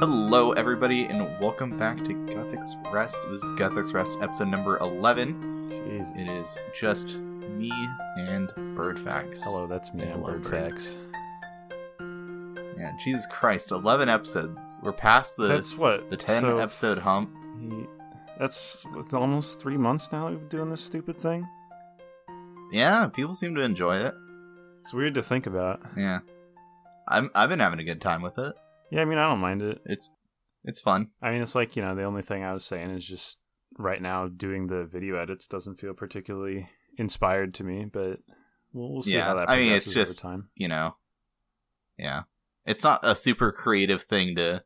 Hello, everybody, and welcome back to Guthix Rest. This is Guthix Rest episode number 11. Jesus. It is just me and Birdfacts. Hello, that's me. Say I'm hello, Birdfacts. Yeah, Jesus Christ, 11 episodes. We're past the, That's what the 10 so episode hump. he- that's almost three months now we've been doing this stupid thing. Yeah, people seem to enjoy it. It's weird to think about. Yeah. I'm, I've been having a good time with it. Yeah, I mean, I don't mind it. It's it's fun. I mean, it's like you know, the only thing I was saying is just right now doing the video edits doesn't feel particularly inspired to me, but we'll, we'll see Yeah, how that I mean, it's just- over time. You know. Yeah. It's not a super creative thing to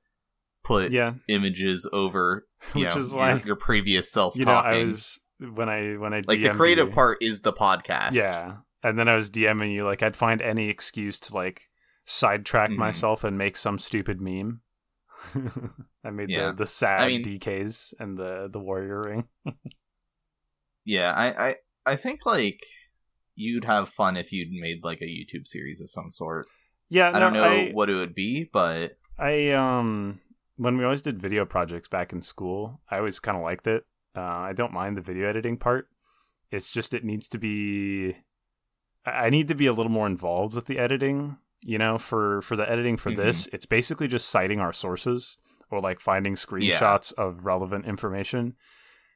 put Yeah, images over you which know, is your, why your previous self you know. I was when I when I like the DM'd creative you- part is the podcast. Yeah. And then I was DMing you like I'd find any excuse to like sidetrack Mhm. myself and make some stupid meme. I made Yeah. the the sad I mean- DKs and the the warrior ring. Yeah, I, I I think like you'd have fun if you'd made like a YouTube series of some sort. Yeah, I don't know I, what it would be, but I um when we always did video projects back in school, I always kind of liked it. Uh, I don't mind the video editing part. It's just it needs to be. I need to be a little more involved with the editing. You know, for for the editing for Mhm. this, it's basically just citing our sources or like finding screenshots of relevant information.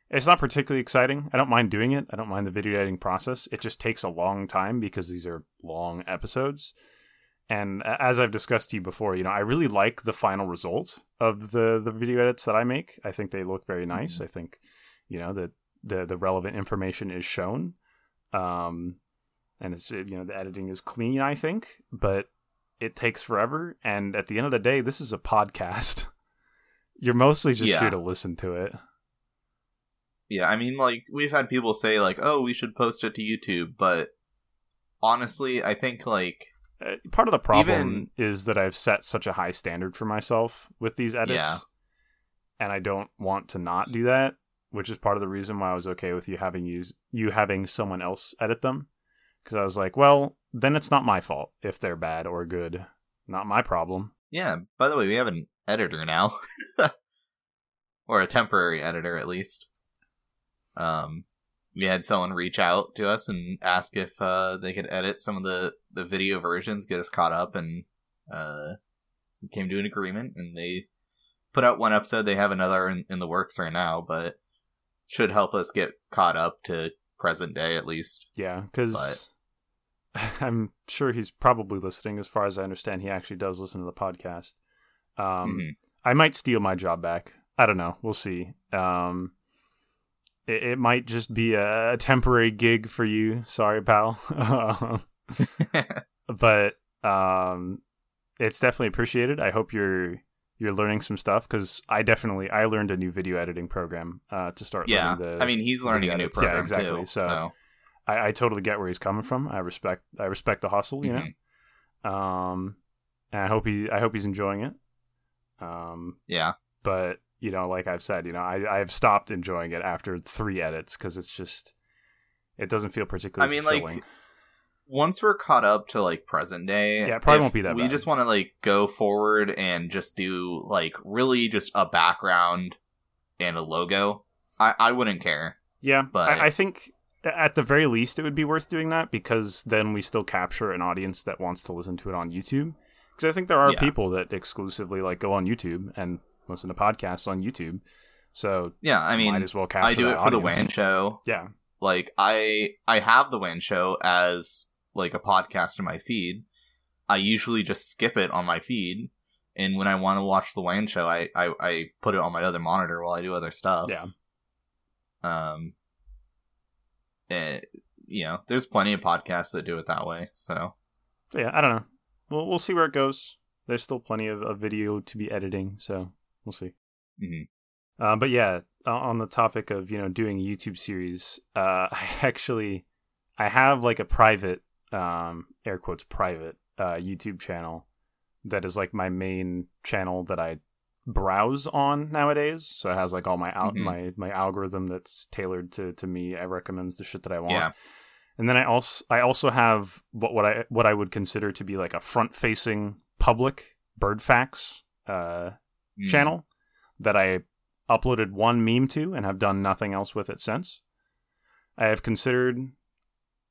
It's not particularly exciting. I don't mind doing it. I don't mind the video editing process. It just takes a long time because these are long episodes. And as I've discussed to you before, you know, I really like the final result of the the video edits that I make. I think they look very nice. I think, you know, that the the relevant information is shown. Um and it's you know, the editing is clean, I think, but it takes forever and at the end of the day, this is a podcast. You're mostly just Yeah. here to listen to it. yeah, I mean like we've had people say like, "Oh, we should post it to YouTube," but honestly, I think like Uh, part of the problem Even- is that I've set such a high standard for myself with these edits, Yeah. and I don't want to not do that. Which is part of the reason why I was okay with you having you you having someone else edit them, because I was like, well, then it's not my fault if they're bad or good, not my problem. yeah, by the way, we have an editor now. or a temporary editor at least. Um we had someone reach out to us and ask if uh, they could edit some of the, the video versions, get us caught up, and uh, we came to an agreement. And they put out one episode. They have another in, in the works right now, but should help us get caught up to present day at least. Yeah, because I'm sure he's probably listening. As far as I understand, he actually does listen to the podcast. Um, Mhm. I might steal my job back. I don't know. We'll see. Um, it, it might just be a, a temporary gig for you. Sorry, pal. but um, it's definitely appreciated. I hope you're you're learning some stuff because I definitely I learned a new video editing program uh, to start. yeah, learning the, I mean he's learning a new edits. Yeah, program exactly. too. So- So, I, I totally get where he's coming from. I respect I respect the hustle, you Mhm. know. Um, and I hope he I hope he's enjoying it. Um, yeah, but you know, like I've said, you know, I I've stopped enjoying it after three edits because it's just it doesn't feel particularly. I mean, like, once we're caught up to like present day, Yeah, it probably won't be that We bad. just want to like go forward and just do like really just a background and a logo. I I wouldn't care. yeah, but- I, I think at the very least it would be worth doing that because then we still capture an audience that wants to listen to it on YouTube. Because I think there are Yeah. people that exclusively like go on YouTube and listen to podcasts on YouTube. So Yeah, I mean, might as well capture I do that it for the audience. WAN show. Yeah, Like I I have the WAN show as like a podcast in my feed. I usually just skip it on my feed. And when I want to watch the WAN show, I, I, I put it on my other monitor while I do other stuff. yeah. Um, eh, you know, there's plenty of podcasts that do it that way. So yeah, I don't know. We'll we'll see where it goes. There's still plenty of, of video to be editing, so we'll see. mhm. Uh, but yeah, on the topic of you know doing a YouTube series, uh, I actually I have like a private, um, air quotes private uh, YouTube channel that is like my main channel that I browse on nowadays. So it has like all my out Mhm. my my algorithm that's tailored to to me. It recommends the shit that I want. yeah, And then I also I also have what what I what I would consider to be like a front facing public Birdfacts uh, Mm. channel that I uploaded one meme to and have done nothing else with it since. I have considered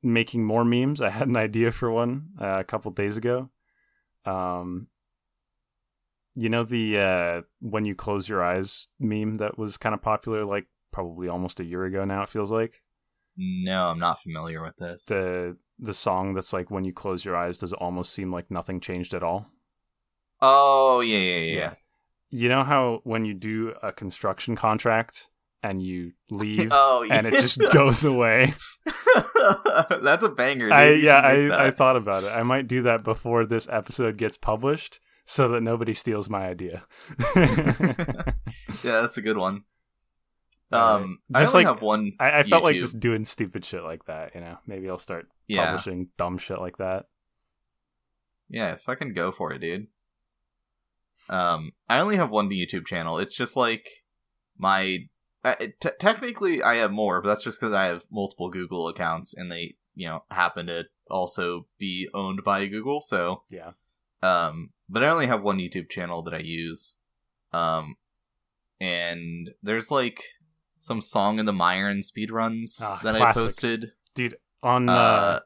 making more memes. I had an idea for one uh, a couple days ago. Um, you know the uh, when you close your eyes meme that was kind of popular, like probably almost a year ago now. It feels like No, I'm not familiar with this. the the song that's like when you close your eyes, does it almost seem like nothing changed at all? Oh yeah, yeah, yeah. Yeah. You know how when you do a construction contract and you leave Oh, yeah. and it just goes away. That's a banger. Dude. I yeah, I, I thought about it. I might do that before this episode gets published so that nobody steals my idea. yeah, that's a good one. Um, I just only like- have one. I, I felt like just doing stupid shit like that, you know. Maybe I'll start yeah, publishing dumb shit like that. yeah. Fucking go for it, dude. Um, I only have one YouTube channel. It's just like my. Uh, t- technically, I have more, but that's just because I have multiple Google accounts, and they, you know, happen to also be owned by Google. So, Yeah. Um, but I only have one YouTube channel that I use. Um, and there's like some song in the Myron speedruns Ah, that classic. I posted. Dude, on uh, Uh,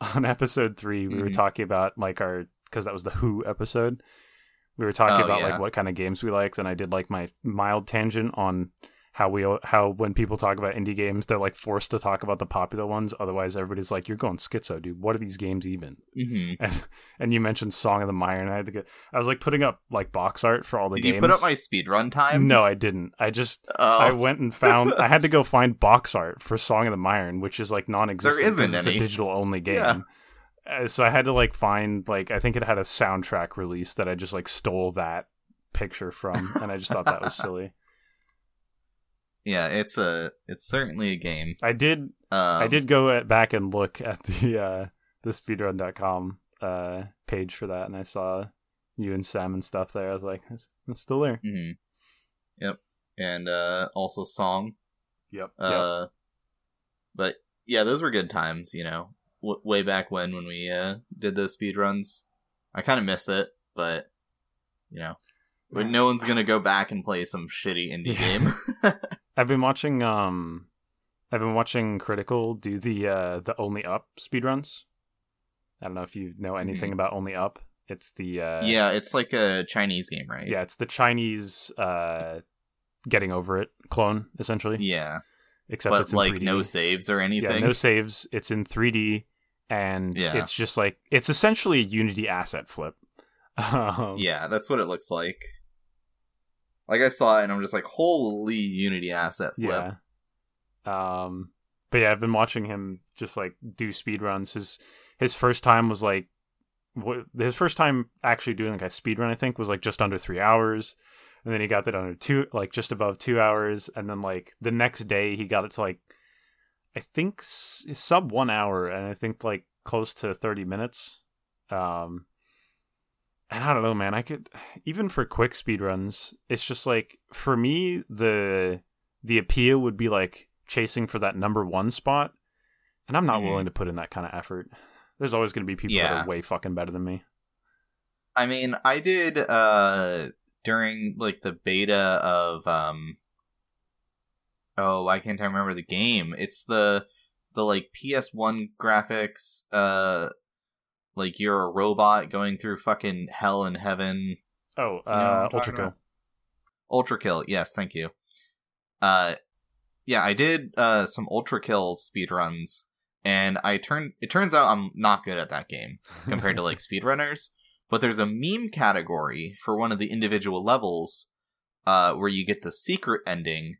on episode 3 we were Mhm. talking about like our cuz that was the Who episode. We were talking Oh, about yeah. like what kind of games we liked and I did like my mild tangent on how we how when people talk about indie games they're like forced to talk about the popular ones otherwise everybody's like you're going schizo dude what are these games even mhm. and and you mentioned song of the mire and i had to go i was like putting up like box art for all the Did games you put up my speedrun time? no i didn't i just Oh, i went and found i had to go find box art for song of the Myron, which is like non-existent There isn't it's any. a digital only game Yeah. Uh, so i had to like find like i think it had a soundtrack release that i just like stole that picture from and i just thought that was silly yeah. It's a. It's certainly a game. i did Um, I did go at, back and look at the uh, the speedrun.com uh, page for that, and I saw you and Sam and stuff there. I was like, it's, still there. mhm. Yep. And uh, also song. Yep. Uh, but yeah, those were good times. You know, w- way back when when we uh, did those speed runs. I kind of miss it, but you know, but no one's gonna go back and play some shitty indie Yeah. game. I've been watching. Um, I've been watching Critical do the uh, the Only Up speedruns. I don't know if you know anything about Only Up. It's the uh, yeah, it's like a Chinese game, right? yeah, it's the Chinese uh, getting over it clone essentially. yeah, except but it's like 3D. no saves or anything. Yeah, no saves. It's in 3D, and Yeah. it's just like it's essentially a Unity asset flip. Um, Yeah, that's what it looks like. Like I saw it, and I'm just like, holy Unity asset flip. yeah. Um, but yeah, I've been watching him just like do speed runs. His his first time was like, what, his first time actually doing like a speed run, I think, was like just under three hours. And then he got that under two, like just above two hours. And then like the next day, he got it to like, I think sub one hour, and I think like close to thirty minutes. Um, and I don't know, man. I could even for quick speed runs. It's just like for me the the appeal would be like chasing for that number one spot, and I'm not Mhm. willing to put in that kind of effort. There's always going to be people that are way fucking better than me. I mean, I did uh during like the beta of um Oh, why can't I remember the game? It's the the like PS1 graphics uh like you're a robot going through fucking hell and heaven. Oh, You know uh, Ultra Kill. Ultra Kill, yes, thank you. Uh yeah, I did uh some Ultra Kill speed runs, and I turned it turns out I'm not good at that game compared to like speedrunners. But there's a meme category for one of the individual levels uh, where you get the secret ending,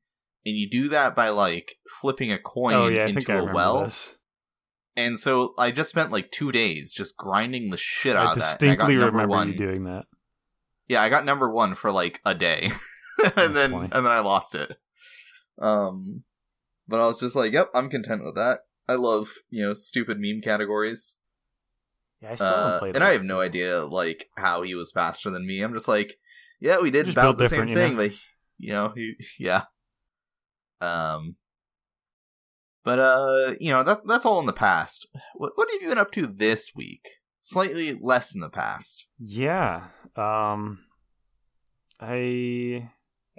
and you do that by like flipping a coin oh yeah, I think into I a remember well. this. And so I just spent like two days just grinding the shit out I of that. and distinctly remember one. you doing that. Yeah, I got number one for like a day, and then funny. and then I lost it. Um, but I was just like, "Yep, I'm content with that." I love you know stupid meme categories. Yeah, I still Uh, haven't played. and. I have no idea like how he was faster than me. I'm just like, yeah, we did about the same different, you thing, know? but you know, he, yeah. Um, but uh, you know that that's all in the past. What what have you been up to this week? Slightly less in the past. Yeah. Um I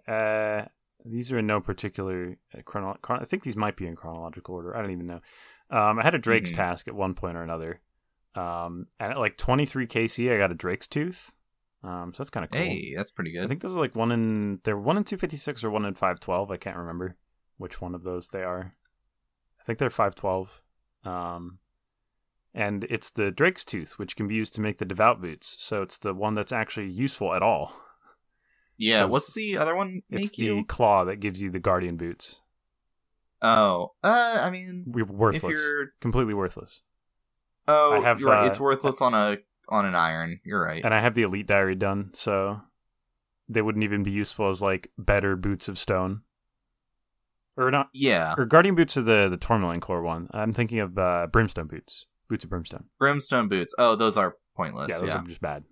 uh these are in no particular uh, chrono. Chron- I think these might be in chronological order. I don't even know. Um, I had a Drake's Mhm. task at one point or another. Um, and at like 23 KC, I got a Drake's tooth. Um, so that's kind of cool. Hey, that's pretty good. I think those are like one in they're one in 256 or one in 512. I can't remember which one of those they are. I think they're 512. Um, and it's the Drake's tooth, which can be used to make the devout boots. So it's the one that's actually useful at all. Yeah, What's the other one? It's the you? claw that gives you the guardian boots. Oh, uh, I mean, We're if worthless. you're Completely worthless. oh, I have, you're right. uh, it's worthless on a on an iron. You're right. And I have the elite diary done, so they wouldn't even be useful as like better boots of stone. Or not yeah, or guardian boots are the the tourmaline core one. I'm thinking of uh, brimstone boots. Boots of brimstone. brimstone boots. Oh, those are pointless. yeah, Yeah, those are just bad.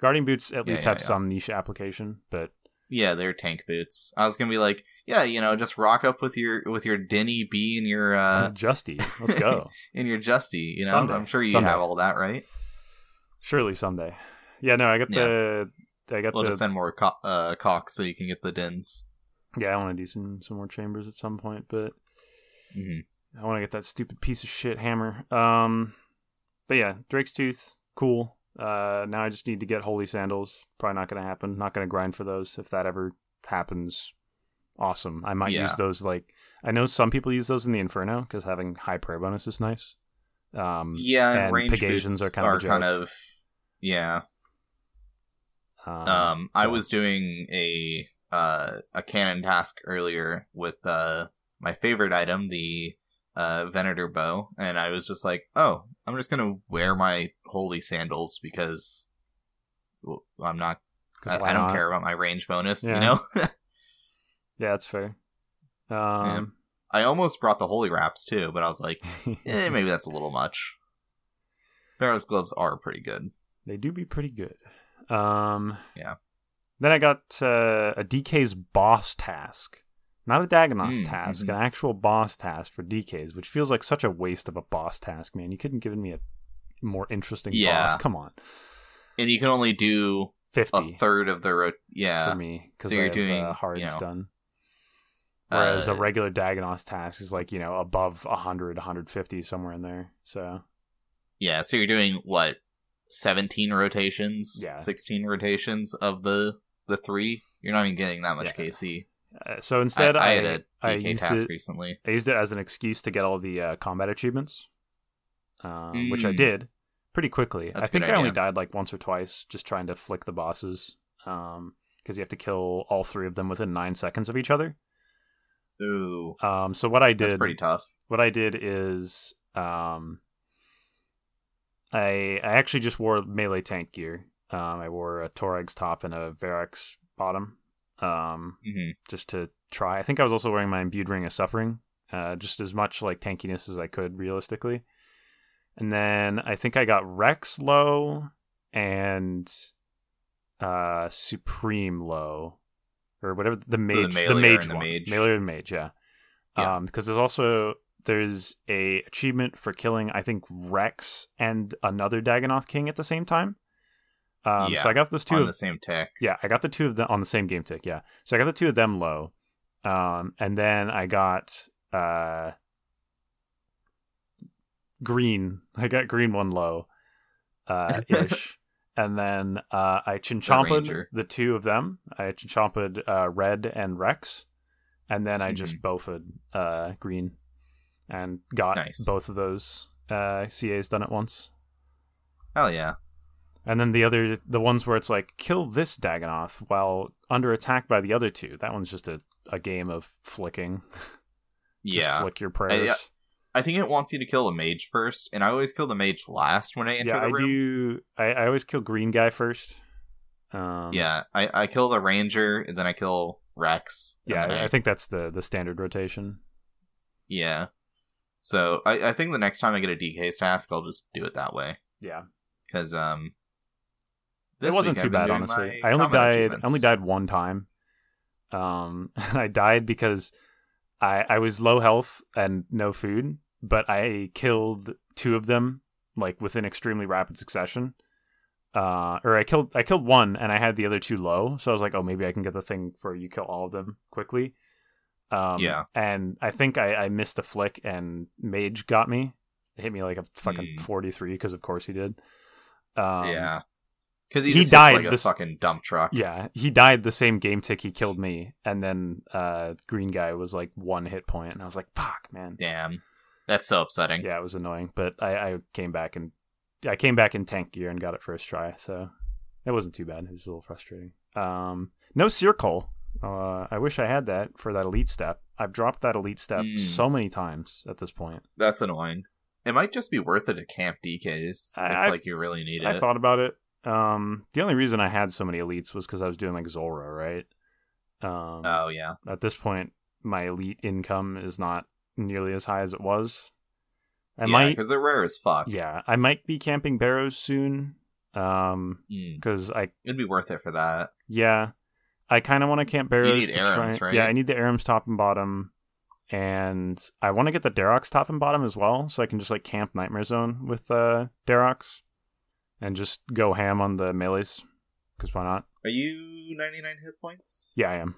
Guardian boots at Yeah, least yeah, have yeah. some niche application, but yeah, they're tank boots. I was gonna be like, yeah, you know, just rock up with your with your Denny B and your uh Justy, let's go. and your Justy. You know, Someday. I'm sure you Someday. have all that, right? Surely someday. Yeah, no, I got the I got We'll the just send more co- uh, cocks so you can get the dens. Yeah. I want to do some some more chambers at some point, but hmm I want to get that stupid piece of shit hammer. Um, but yeah, Drake's Tooth, cool. Uh, now I just need to get Holy Sandals. Probably not going to happen. Not going to grind for those. If that ever happens, awesome. I might Yeah. use those. Like I know some people use those in the Inferno because having high prayer bonus is nice. Um, Yeah, and, range Pegasian boots are kind of kind of yeah. um, Um, I was doing a uh, a cannon task earlier with uh, my favorite item, the uh, Venator bow, and I was just like, oh, I'm just gonna wear my holy sandals because well, I'm not. I, I don't not? care about my range bonus, Yeah. you know. Yeah, that's fair. Um, I almost brought the holy wraps too, but I was like, eh, maybe that's a little much. Pharaoh's gloves are pretty good. They do be pretty good. Um, Yeah. Then I got uh, a DK's boss task. Not a Dagannoth Mm, task, mhm. an actual boss task for DK's, which feels like such a waste of a boss task, man. You couldn't give me a more interesting Yeah. boss. Come on. And you can only do 50 a third of the ro- yeah. for me because So you're I have, doing, uh, hards you know, done. Whereas uh, a regular Dagannoth task is like, you know, above 100, 150, somewhere in there. So, Yeah, so you're doing what? 17 rotations? Yeah. 16 rotations of the the 3? You're not even getting that much Yeah. KC. uh, so instead, I, I, I had a I DK used task it, recently. I used it as an excuse to get all the uh, combat achievements, um, which I Mm. did pretty quickly. That's I think I only died like once or twice just trying to flick the bosses because you have to kill all three of them within nine seconds of each other. Ooh, Um, so what I did, that's pretty tough. what I did is um, I I actually just wore melee tank gear. Um, I wore a Torag's top and a Verac's bottom. Um, hmm just to try. I think I was also wearing my imbued ring of suffering, uh, just as much like tankiness as I could realistically. And then I think I got Rex low and uh, Supreme low, or whatever the mage, the, Mailer mage and the one, mage. Mailer and mage, yeah. Yeah. Um, because there's also there's a achievement for killing I think Rex and another Dagannoth King at the same time. Um, so I got those two On of the same tech. yeah, I got the two of them on the same game tick. Yeah, so I got the two of them low, um, and then I got uh, green. I got green one low, uh, ish, and then uh, I chinchomped Ranger. the two of them. I chinchomped uh, red and Rex, and then I just bofed uh, green, and got Nice. both of those uh, CAs done at once. Hell yeah. And then the other, the ones where it's like, kill this Dagannoth while under attack by the other two. That one's just a, a game of flicking. just Yeah. flick your prayers. yeah. I think it wants you to kill the mage first, and I always kill the mage last when I enter yeah, the I room. do. I, I always kill green guy first. Um, Yeah, I, I kill the ranger, and then I kill Rex. yeah. then I think that's the the standard rotation. Yeah. So I, I think the next time I get a DK's task, I'll just do it that way. Yeah, Because um, it wasn't too bad, honestly. I only died. I only died one time. Um, and I died because I I was low health and no food, but I killed two of them like within extremely rapid succession. Uh, or I killed I killed one and I had the other two low, so I was like, oh, maybe I can get the thing for you kill all of them quickly. Um, Yeah. And I think I, I missed a flick and Mage got me. It hit me like a fucking Hmm. 43 because of course he did. Um, yeah. Because he, died like this- a fucking dump truck. Yeah, he died the same game tick he killed me, and then uh, green guy was like one hit point, and I was like, "Fuck, man." Damn. That's so upsetting. Yeah, it was annoying, but I, I came back and I came back in tank gear and got it first try, so it wasn't too bad. It was a little frustrating. Um, no circle. Uh, I wish I had that for that elite step. I've dropped that elite step Mm. so many times at this point. That's annoying. It might just be worth it to camp DKs I- if I've- like you really need it. I thought about it. Um, the only reason I had so many elites was because I was doing like Zora, right? Um, oh yeah. at this point my elite income is not nearly as high as it was. I yeah, might because they're rare as fuck. yeah, I might be camping barrows soon. Um Mm. cuz I It'd be worth it for that. yeah, I kind of want to camp barrows need to try- right? Yeah, I need the Ahrim's top and bottom and I want to get the Dharok's top and bottom as well so I can just like camp Nightmare Zone with uh Dharok's and just go ham on the melees cuz why not? Are you 99 hit points? Yeah, I am.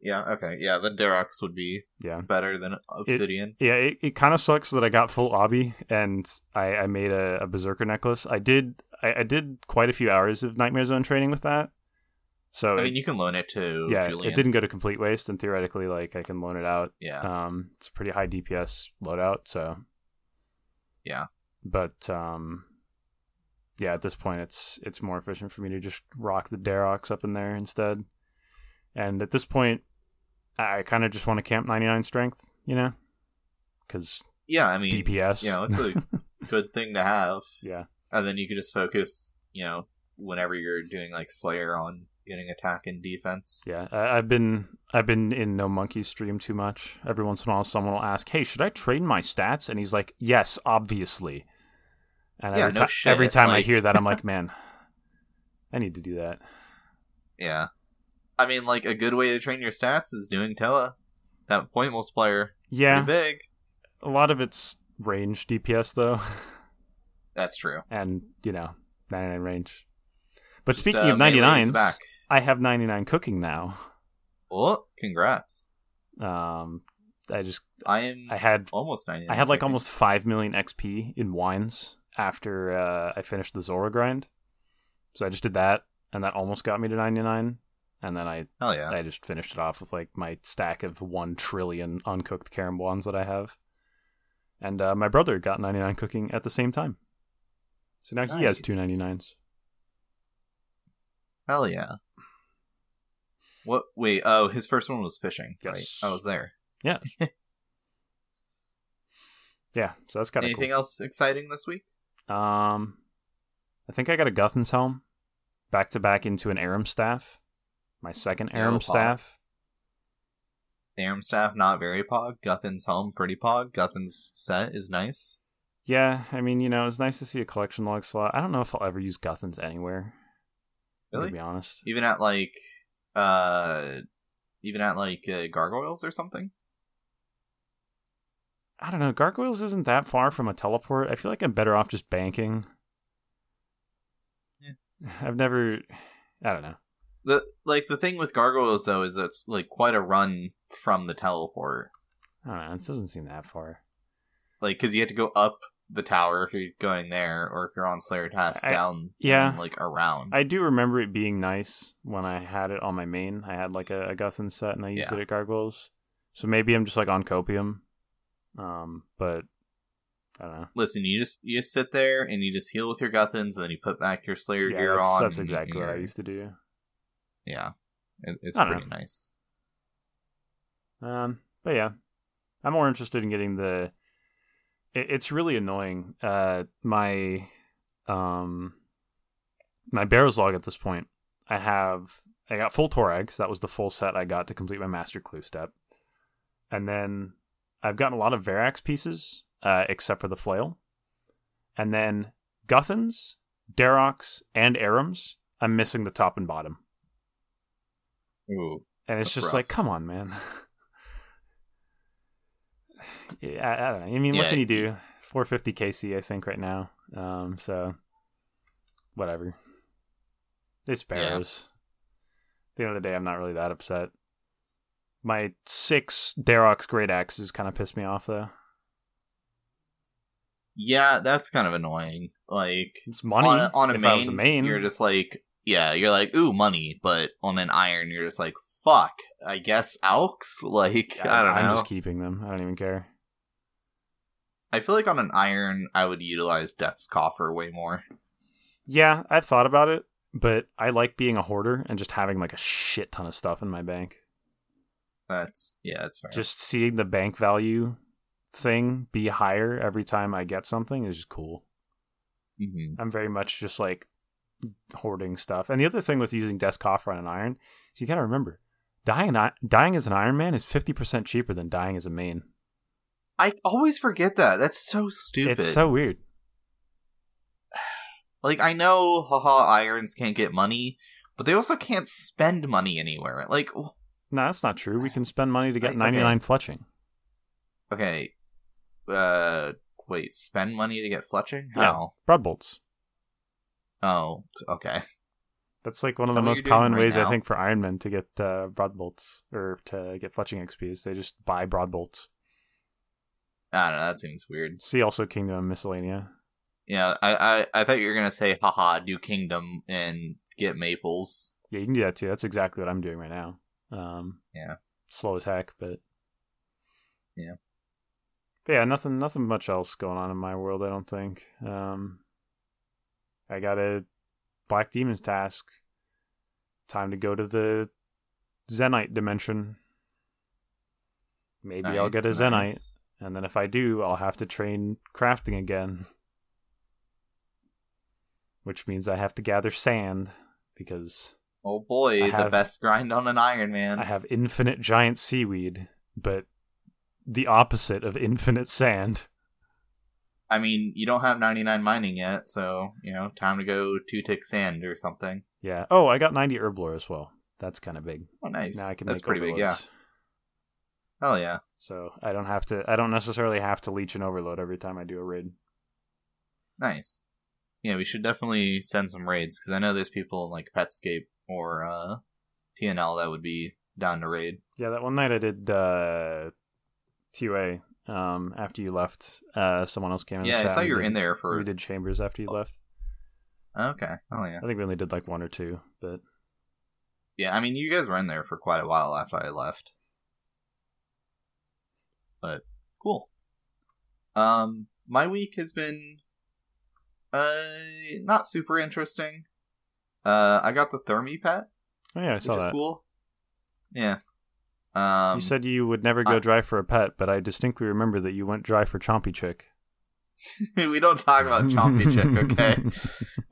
Yeah, okay. Yeah, the Dharok's would be Yeah. better than Obsidian. Yeah, it, it kind of sucks that I got full obby and I, I made a, a berserker necklace. I did I, I did quite a few hours of Nightmare Zone training with that. So I it- mean, you can loan it to yeah, Julian. it didn't go to complete waste, and theoretically, like I can loan it out. Yeah. Um, it's a pretty high DPS loadout, so Yeah. But um, yeah, at this point, it's it's more efficient for me to just rock the Dharok's up in there instead. And at this point, I kind of just want to camp 99 strength, you know, because yeah, I mean, DPS. you know, it's a good thing to have. yeah. And then you can just focus, you know, whenever you're doing like Slayer on getting attack and defense. Yeah, I, I've been I've been in No Monkey stream too much. Every once in a while, someone will ask, "Hey, should I train my stats?" And he's like, "Yes, obviously." And Yeah, every, no ti- every time I hear that, I'm like, "Man, I need to do that." Yeah. I mean, like, a good way to train your stats is doing Toa. That point multiplier. Yeah, Pretty big. a lot of it's range DPS though, That's true. and you know, 99 range. But Just, speaking uh, of melee is 99s, back. I have 99 cooking now. Oh, congrats. Um, I just I am I had almost 99. I had like think. almost five million XP in wines after uh, I finished the Zora grind. So I just did that, and that almost got me to ninety nine. And then I Hell yeah. I just finished it off with like my stack of one trillion uncooked karambwans that I have. And uh, my brother got ninety nine cooking at the same time. So now he has Nice. two ninety nines. Hell yeah. What? Wait. Oh, his first one was fishing. Yes. Right? I was there. Yeah. yeah, so that's kind of Anything cool. else exciting this week? Um, I think I got a Guthan's helm back to back into an Ahrim staff. My second Ahrim staff. Ahrim staff not very pog. Guthan's helm pretty pog. Guthan's set is nice. Yeah, I mean, you know, it's nice to see a collection log slot. I don't know if I'll ever use Guthans anywhere. Really? To be honest. Even at like, uh, even at like uh, gargoyles or something. I don't know. Gargoyles isn't that far from a teleport. I feel like I'm better off just banking. Yeah. I've never. I don't know. The like the thing with gargoyles though is that it's like quite a run from the teleport. I don't know. It doesn't seem that far. Like because you have to go up the tower if you're going there, or if you're on Slayer task I- down. yeah. and, like around. I do remember it being nice when I had it on my main. I had like a, a Guthan set and I used Yeah. it at Gargoyles. So maybe I'm just like on Copium. Um, but I don't know. Listen, you just you just sit there and you just heal with your Guthans, and then you put back your Slayer Yeah, gear that's, on. that's exactly what I used to do. Yeah, it, it's pretty nice. Um, but yeah, I'm more interested in getting the. It, it's really annoying. Uh, my, um, my Barrows log at this point. I have I got full Torag. So that was the full set I got to complete my master clue step, and then I've gotten a lot of Verac's pieces, uh, except for the flail, and then Guthans, Dharok's, and Ahrim's. I'm missing the top and bottom. Ooh, And it's just rough. like, come on, man. yeah, I, I don't know. I mean, what can you do? 450 KC, I think, right now. Um, so whatever. It's Barrows. At the end of the day, I'm not really that upset. My six Dharok's Great Axes kind of pissed me off, though. Yeah, that's kind of annoying. Like It's money. on, a- on a if main, I was a main, you're just like, yeah, you're like, ooh, money. But on an iron, you're just like, fuck. I guess Alks. Like, I don't know. I'm just keeping them. I don't even care. I feel like on an iron, I would utilize Death's Coffer way more. Yeah, I've thought about it, but I like being a hoarder and just having like a shit ton of stuff in my bank. That's yeah, that's fair. Just seeing the bank value thing be higher every time I get something is just cool. hmm I'm very much just like hoarding stuff. And the other thing with using Death's Coffer on an iron is you got to remember dying dying as an Iron Man is 50% cheaper than dying as a main. I always forget that. That's so stupid. It's so weird. like I know, haha, irons can't get money, but they also can't spend money anywhere. Like, No, that's not true. We can spend money to I- get okay. 99 fletching. okay, uh, wait, spend money to get fletching? Yeah. How? Broad bolts. Oh, okay. That's like one Is of the most common right ways I think for Iron Men to get uh, broad bolts or to get fletching XP is they just buy broad bolts. I don't know. That seems weird. See also Kingdom and Miscellania. Yeah, I, I, I thought you were gonna say, haha, do Kingdom and get maples. Yeah, you can do that too. That's exactly what I'm doing right now. Um, Yeah. slow as heck, but Yeah. But yeah, nothing, nothing much else going on in my world. I don't think. Um, I got a Black Demons task. Time to go to the Zenyte dimension. Maybe I'll get a Nice, Zenyte, nice. and then if I do, I'll have to train crafting again. Which means I have to gather sand because Oh boy, I the have- best grind on an Iron Man. I have infinite giant seaweed, but the opposite of infinite sand. I mean, you don't have 99 mining yet, so, you know, time to go two tick sand or something. Yeah. Oh, I got 90 herblore as well. That's kind of big. Oh, nice. Now I can That's make pretty big, yeah. overloads. Oh, yeah. So I don't have to. I don't necessarily have to leech an overload every time I do a raid. Nice. Yeah, we should definitely send some raids, because I know there's people in, like, Petscape or uh, TNL that would be down to raid. Yeah, that one night I did uh, TUA. Um, after you left, uh, someone else came in. the Yeah, I saw you were did- in there for... We did chambers after you left. Okay. Oh, yeah. I think we only did like one or two, but Yeah, I mean, you guys were in there for quite a while after I left. But cool. Um, my week has been uh not super interesting. Uh, I got the Thermi pet, oh yeah, I which saw is that. cool. Yeah. Um, you said you would never go I- dry for a pet, but I distinctly remember that you went dry for Chompy Chick. we don't talk about Chompy Chick,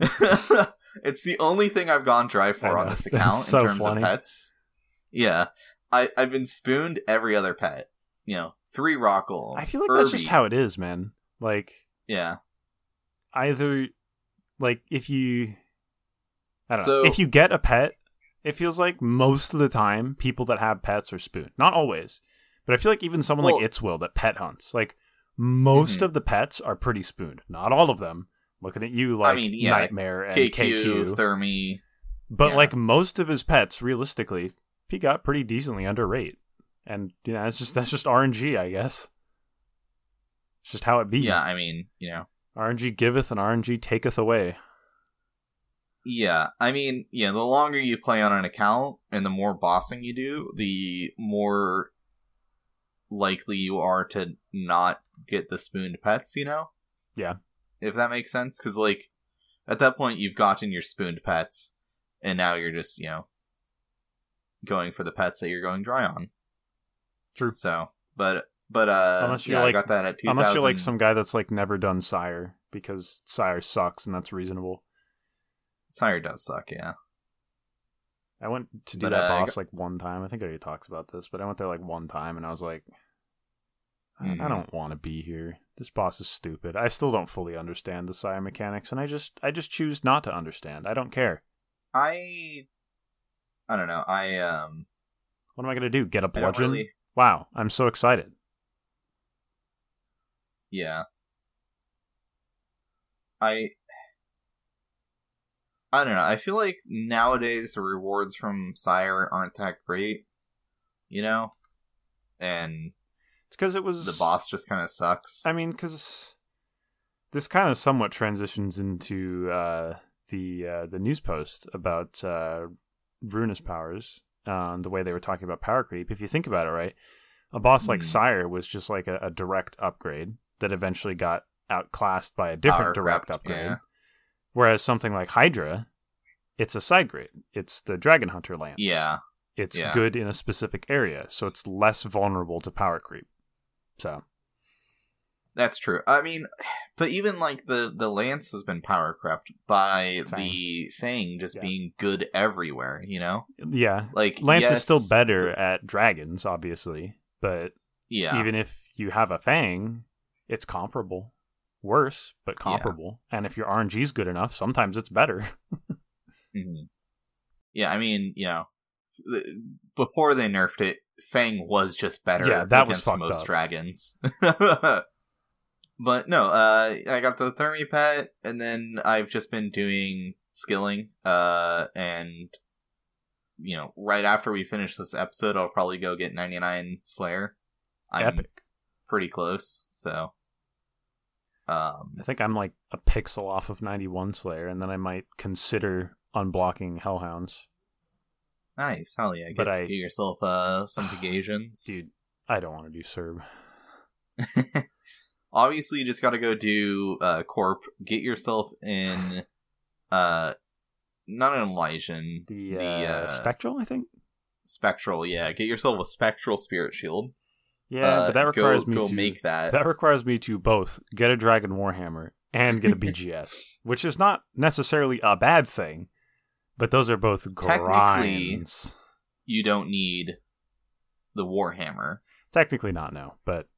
okay? it's the only thing I've gone dry for on this account so in terms funny. of pets. Yeah, I I've been spooned every other pet. You know, three rock golems. I feel like that's just how it is, man. Like Yeah, either like if you I don't So- know. If you get a pet, it feels like most of the time people that have pets are spooned. Not always. But I feel like even someone Well- like It's Will that pet hunts, like most Mhm. of the pets are pretty spooned. Not all of them. Looking at you like mean, yeah, Nightmare and KQ, KQ. But yeah. like most of his pets, realistically, he got pretty decently under rate. And you know, it's just that's just RNG, I guess. It's just how it be. Yeah, I mean, you know, RNG giveth and RNG taketh away. Yeah, I mean, yeah. The longer you play on an account and the more bossing you do, the more likely you are to not get the spooned pets. You know. Yeah. If that makes sense, because like at that point you've gotten your spooned pets, and now you're just you know going for the pets that you're going dry on. True. So, but but uh, Unless you're yeah, like- I got that at 2000. Unless you're like some guy that's like never done Sire because Sire sucks and that's reasonable. Sire does suck, yeah. I went to do But, that uh, boss like one time. I think I already talked about this, but I went there like one time and I was like, I, I Mhm. don't want to be here. This boss is stupid. I still don't fully understand the Sire mechanics, and I just I just choose not to understand. I don't care. I I don't know. I um What am I gonna do? Get a bludgeon? really Wow, I'm so excited. yeah. I I don't know. I feel like nowadays the rewards from Sire aren't that great, you know, and it's because it was the boss just kind of sucks. I mean, because this kind of somewhat transitions into uh, the uh, the news post about uh, Ruinous powers, uh, the way they were talking about power creep. If you think about it, right, a boss like Hmm. Sire was just like a, a direct upgrade that eventually got outclassed by a different Power direct upgrade. yeah. Whereas something like Hydra, it's a side grade. It's the Dragon Hunter lance. Yeah, It's yeah. good in a specific area, so it's less vulnerable to power creep. So that's true. I mean, but even like the the lance has been power crept by Fang. the Fang just Yeah. being good everywhere. You know, yeah, like Lance is still better at dragons, obviously, but Yeah, even if you have a Fang, it's comparable. Worse, but comparable. And if your RNG is good enough, sometimes it's better. Mhm. Yeah, I mean, you know, before they nerfed it, Fang was just better. Yeah, that was against fucked most up. dragons. but no, uh, I got the Thermi pet, and then I've just been doing skilling. Uh, and you know, right after we finish this episode, I'll probably go get 99 Slayer. I'm Epic. pretty close, so. Um, I think I'm like a pixel off of 91 Slayer, and then I might consider unblocking Hellhounds. nice, hell yeah! Get, But I- get yourself uh some Pegasians, Dude, I don't want to do Cerb. obviously you just got to go do uh corp get yourself in uh not an elysian The, the, uh, uh, Spectral, I think? spectral yeah get yourself a spectral spirit shield Yeah, Uh, but that requires go, me go to make that, that requires me to both get a Dragon Warhammer and get a BGS, which is not necessarily a bad thing, but those are both grinds. you don't need the warhammer Technically not no, but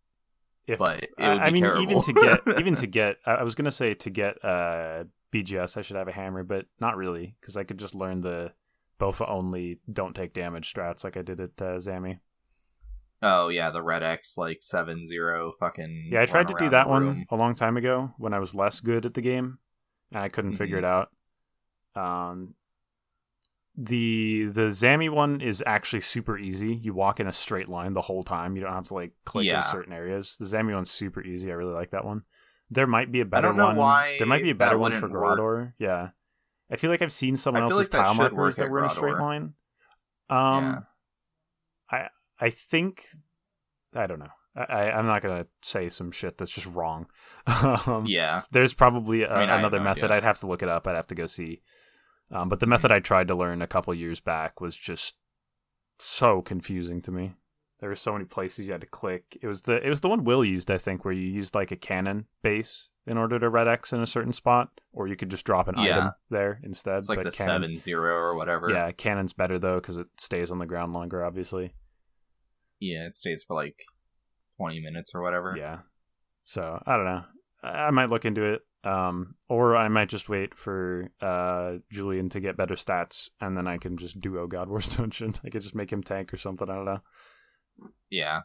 if But it I, would I be mean even to get even to get I I was gonna say to get uh BGS I should have a hammer, but not really because I could just learn the Bofa only don't take damage strats like I did at uh, Zammy. Oh yeah the red x like 7-0 fucking Yeah, I tried to do that one a long time ago when I was less good at the game and I couldn't figure it out. Um, the the Zammy one is actually super easy. You walk in a straight line the whole time. You don't have to like click Yeah. in certain areas. The Zammy one's super easy. I really like that one. There might be a better don't know one. why there might be a better one for work. Graardor. Yeah. I feel like I've seen someone else's like that tile work markers that were in a straight line. Um, Yeah. I think I don't know. I, I'm not gonna say some shit that's just wrong. um, yeah there's probably a, I mean, another method. I'd have to look it up. I'd have to go see. Um, but the method I tried to learn a couple years back was just so confusing to me. There were so many places you had to click. It was the it was the one Will used, I think, where you used like a cannon base in order to red X in a certain spot, or you could just drop an Yeah. item there instead. it's like but the cannons, 7-0 or whatever Yeah, cannon's better though because it stays on the ground longer, obviously. Yeah it stays for like 20 minutes or whatever Yeah. So I don't know. I might look into it. Um, or I might just wait for uh Julian to get better stats, and then I can just duo God Wars Dungeon. I could just make him tank or something. I don't know. Yeah.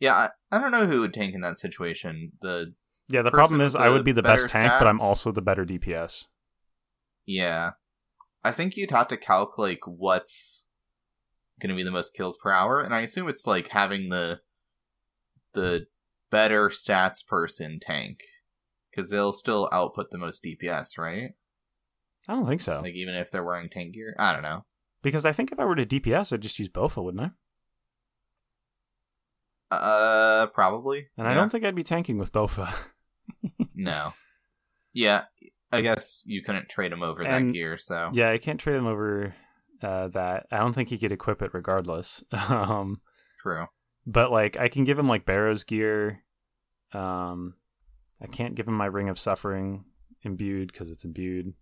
Yeah, I, I don't know who would tank in that situation. The Yeah, the problem is I would be the best tank, but I'm also the better DPS. yeah, I think you'd have to calculate what's going to be the most kills per hour, and I assume it's like having the the better stats person tank because they'll still output the most DPS, right? I don't think so Like even if they're wearing tank gear, I don't know. because I think if I were to DPS, I'd just use Bofa, wouldn't I? Uh, probably. And I don't think I'd be tanking with Bofa. No. Yeah, I guess you couldn't trade him over that gear, so yeah, I can't trade him over uh, that. I don't think he could equip it regardless. um, true. but like I can give him like Barrow's gear. Um, I can't give him my Ring of Suffering imbued because it's imbued.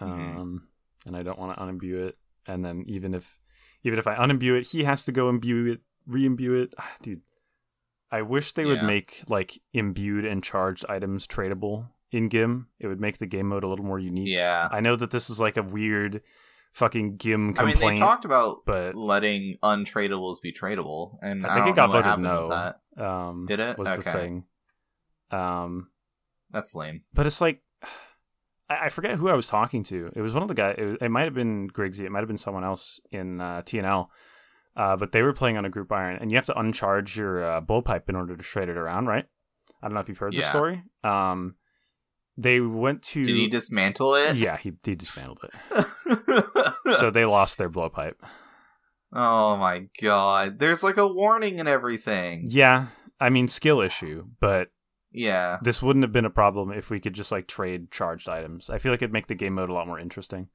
Mhm. Um, and I don't want to unimbue it. And then even if even if I unimbue it, he has to go imbue it, re-imbue it. Ah, Dude, I wish they would make like imbued and charged items tradable in GIM. It would make the game mode a little more unique. Yeah. I know that this is like a weird fucking GIM complaint. I mean, they talked about but letting untradables be tradable, and I I, think it got voted no. that. um, Did it? Was the thing. Um, That's lame. but it's like I, I forget who I was talking to. It was one of the guys. It, it might have been Griggsy. It might have been someone else in uh, TNL. Uh, but they were playing on a group iron, and you have to uncharge your uh, blowpipe in order to trade it around, right? I don't know if you've heard Yeah. story. Um, they went to. Did he dismantle it? Yeah, he, he dismantled it. so they lost their blowpipe. oh my god. There's like a warning and everything. Yeah, I mean skill issue, but Yeah. this wouldn't have been a problem if we could just like trade charged items. I feel like it'd make the game mode a lot more interesting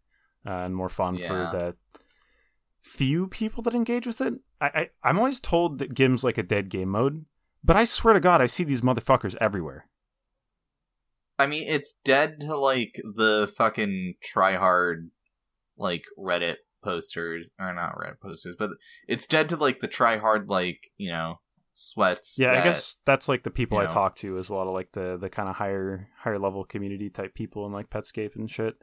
uh, and more fun Yeah. for the few people that engage with it. I, I I'm always told that Gim's like a dead game mode, but I swear to God, I see these motherfuckers everywhere. I mean, it's dead to like the fucking tryhard, like Reddit posters, or not Reddit posters, but it's dead to like the tryhard, like you know, sweats. Yeah, I guess that's like the people I know. talk to is a lot of like the the kind of higher higher level community type people in like Petscape and shit.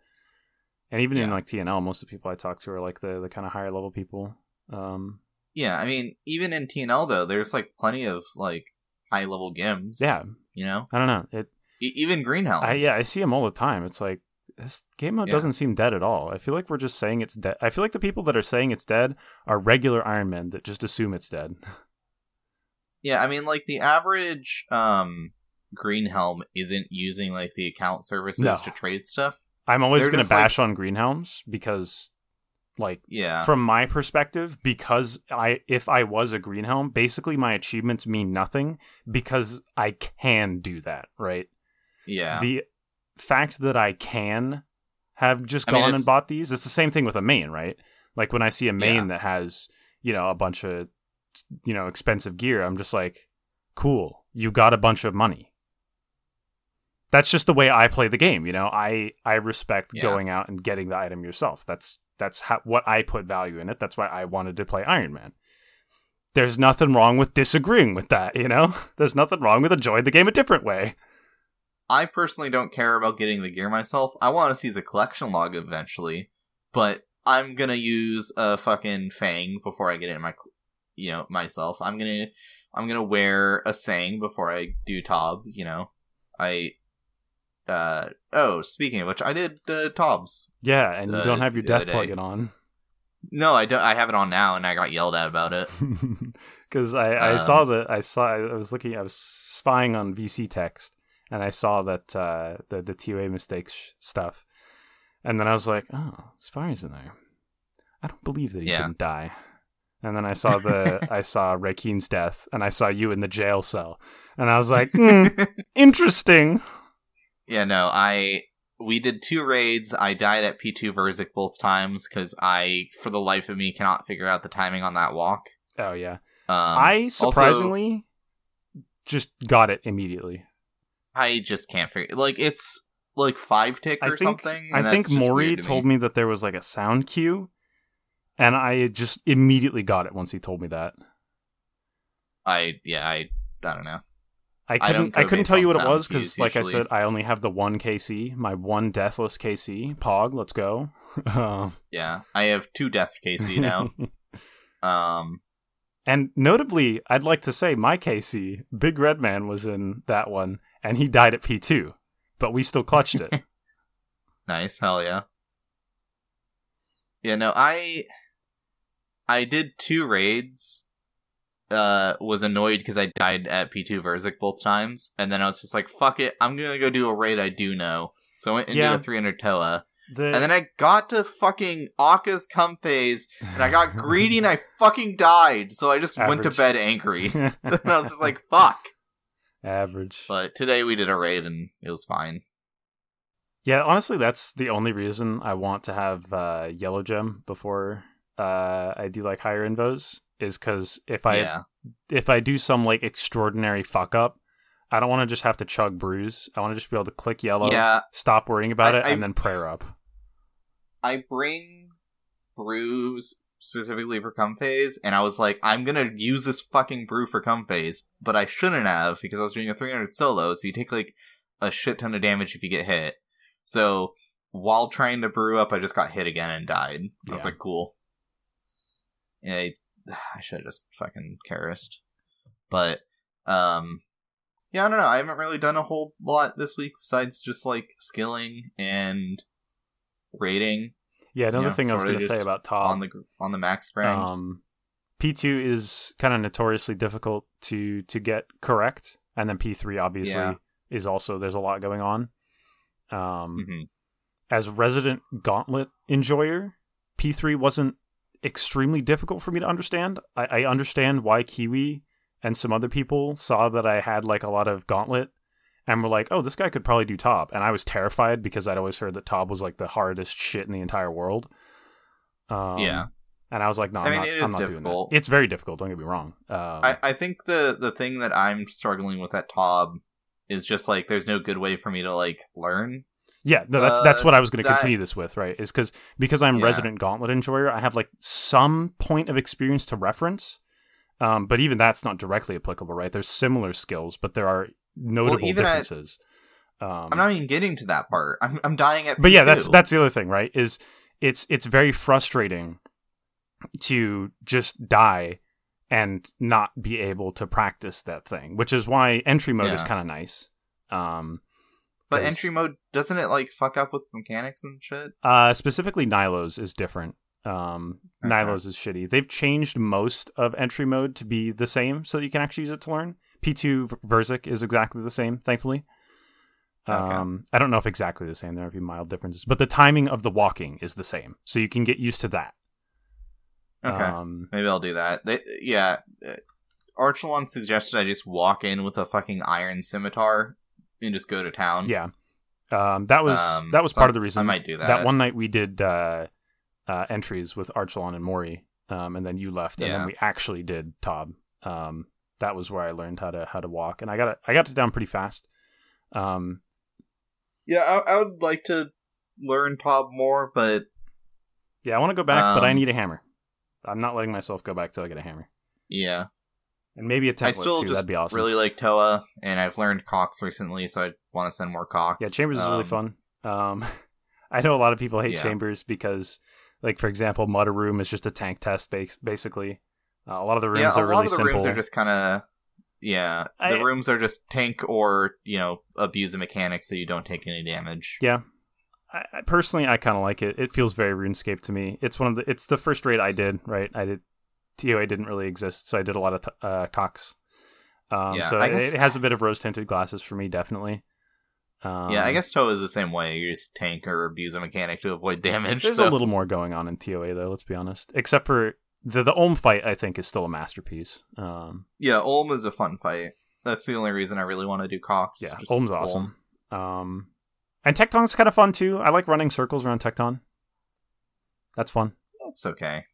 And even in like TNL, most of the people I talk to are like the the kind of higher level people. Um, Yeah, I mean, even in TNL though, there's like plenty of like high level gims. yeah, you know, I don't know. It e- even Greenhouse. I, yeah, I see them all the time. It's like this game mode Yeah. doesn't seem dead at all. I feel like we're just saying it's dead. I feel like the people that are saying it's dead are regular Iron Men that just assume it's dead. Yeah, I mean, like the average um Green Helm isn't using like the account services No. to trade stuff. I'm always They're going to just like- bash on Green Helms because, like, Yeah, from my perspective, because I if I was a Green Helm, basically my achievements mean nothing because I can do that. Right. yeah, The fact that I can have just I mean, gone and bought these, it's the same thing with a main, right? Like when I see a main Yeah. that has, you know, a bunch of, you know, expensive gear, I'm just like, cool, you got a bunch of money. That's just the way I play the game, you know. I I respect Yeah. going out and getting the item yourself. That's that's how, what I put value in it. That's why I wanted to play Iron Man. There's nothing wrong with disagreeing with that, you know. There's nothing wrong with enjoying the game a different way. I personally don't care about getting the gear myself. I want to see the collection log eventually, but I'm gonna use a fucking Fang before I get it in my, you know, myself. I'm gonna, I'm gonna wear a Sang before I do Tob. You know, I, uh, oh, speaking of which, I did uh, Tobs. Yeah, and you Uh, don't have your the death plug-in on. No, I don't. I have it on now, and I got yelled at about it. Because I, I Um, saw that I saw I was looking I was spying on VC text and I saw that uh, the the TOA mistakes stuff, and then I was like, oh, Spy's in there. I don't believe that he Yeah. didn't die. And then I saw the I saw Rakeen's death, and I saw you in the jail cell, and I was like, hmm, interesting. Yeah, no, I we did two raids. I died at P2 Verzik both times because I, for the life of me, cannot figure out the timing on that walk. Oh yeah, Um, I also- surprisingly just got it immediately. I just can't figure. Like it's like five tick I or think something. I think that's just Maury weird to told me that there was like a sound cue, and I just immediately got it once he told me that. I yeah, I I don't know. I I couldn't. don't I, couldn't tell you what it was because, like I said, I only have the one KC, my one deathless KC. Pog, let's go. Um, Yeah, I have two death KC now. um, and notably, I'd like to say my KC, Big Red Man, was in that one, and he died at P two, but we still clutched it. nice, hell yeah. Yeah, no, I I did two raids. Uh, was annoyed because I died at P2 Verzik both times, and then I was just like, "Fuck it, I'm gonna go do a raid I do know." So I went and Yeah. did a 300 Toa, The, and then I got to fucking Akkha's cum phase, and I got greedy and I fucking died. So I just went to bed angry, and I was just like, "Fuck." Average. But today we did a raid and it was fine. Yeah, honestly, that's the only reason I want to have uh, Yellow Gem before uh, I do like higher invos is because if I yeah, if I do some like extraordinary fuck up, I don't want to just have to chug brews. I want to just be able to click yellow, yeah. stop worrying about I- it, I- and then prayer up. I bring brews specifically for cum phase, and I was like, I'm gonna use this fucking brew for cum phase, but I shouldn't have because I was doing a 300 solo, so you take like a shit ton of damage if you get hit. So while trying to brew up, I just got hit again and died. I was like, cool. Yeah, I, I should have just fucking carist. But um, yeah, I don't know. I haven't really done a whole lot this week besides just like skilling and rating Yeah, another Yeah, thing I was going to say about Tob. on the on the max grind. Um, P2 is kind of notoriously difficult to to get correct, and then P3 obviously Yeah. is also there's a lot going on. Um, hmm as resident Gauntlet enjoyer, P3 wasn't extremely difficult for me to understand. I, I understand why Kiwi and some other people saw that I had like a lot of Gauntlet and were like, "Oh, this guy could probably do Tob," and I was terrified because I'd always heard that Tob was like the hardest shit in the entire world. Um, Yeah. and I was like, "No, I I'm mean, not, it I'm is not doing that." difficult. It's very difficult. Don't get me wrong. Um, I, I think the the thing that I'm struggling with at Tob is just like there's no good way for me to like learn. Yeah, no, that's Uh, that's what I was going to continue this with, right? Is because because I'm Yeah. resident gauntlet enjoyer, I have like some point of experience to reference, um, but even that's not directly applicable, right? There's similar skills, but there are notable even at- differences. um, I'm not even getting to that part. I'm I'm dying at. but yeah, that's P2. that's the other thing, right? Is it's it's very frustrating to just die and not be able to practice that thing, which is why entry mode is kind of nice. Um, But entry mode doesn't it like fuck up with mechanics and shit? Uh, specifically, Nylo's is different. Um, Okay. Nylo's is shitty. They've changed most of entry mode to be the same, so that you can actually use it to learn. P2 V- Verzik is exactly the same, thankfully. Okay. Um, I don't know if exactly the same. There might be mild differences, but the timing of the walking is the same, so you can get used to that. Okay, Um, maybe I'll do that. They, yeah, uh, Archelon suggested I just walk in with a fucking iron scimitar and just go to town. yeah. Um, that was Um, that was so part of the reason I might do that. that one night we did uh, uh, entries with Archelon and Mori, um, and then you left, and Yeah. then we actually did Tob. Um, that was where I learned how to how to walk, and I got it. I got it down pretty fast. Um, Yeah, I, I would like to learn Tob more, but yeah, I want to go back, but I Um, need a hammer. I'm not letting myself go back till I get a hammer, yeah, and maybe a template I still too. just That'd be awesome. really like Toa, and I've learned Cox recently, so I want to send more Cox. yeah, Chambers is really Um, fun. Um, I know a lot of people hate Yeah. Chambers because, like for example, Mutter Room is just a tank test, basically. Uh, a lot of the rooms Yeah, a are lot of the simple. rooms are just kind of yeah. I- the rooms are just tank or you know abuse the mechanic so you don't take any damage. Yeah. I, I personally I kind of like it. It feels very RuneScape to me. It's one of the it's the first raid I did, right? I did TOA didn't really exist, so I did a lot of t- uh Cox. Um Yeah, so guess- it has a bit of rose tinted glasses for me definitely. Um, yeah, I guess Toa is the same way. You just tank or abuse a mechanic to avoid damage. there's so- a little more going on in TOA though, let's be honest. Except for the the Olm fight I think is still a masterpiece. Um Yeah, Olm is a fun fight. That's the only reason I really want to do Cox. yeah, just Olm's Olm. awesome. Um and Tekton's kind of fun too. I like running circles around Tekton. That's fun. That's okay.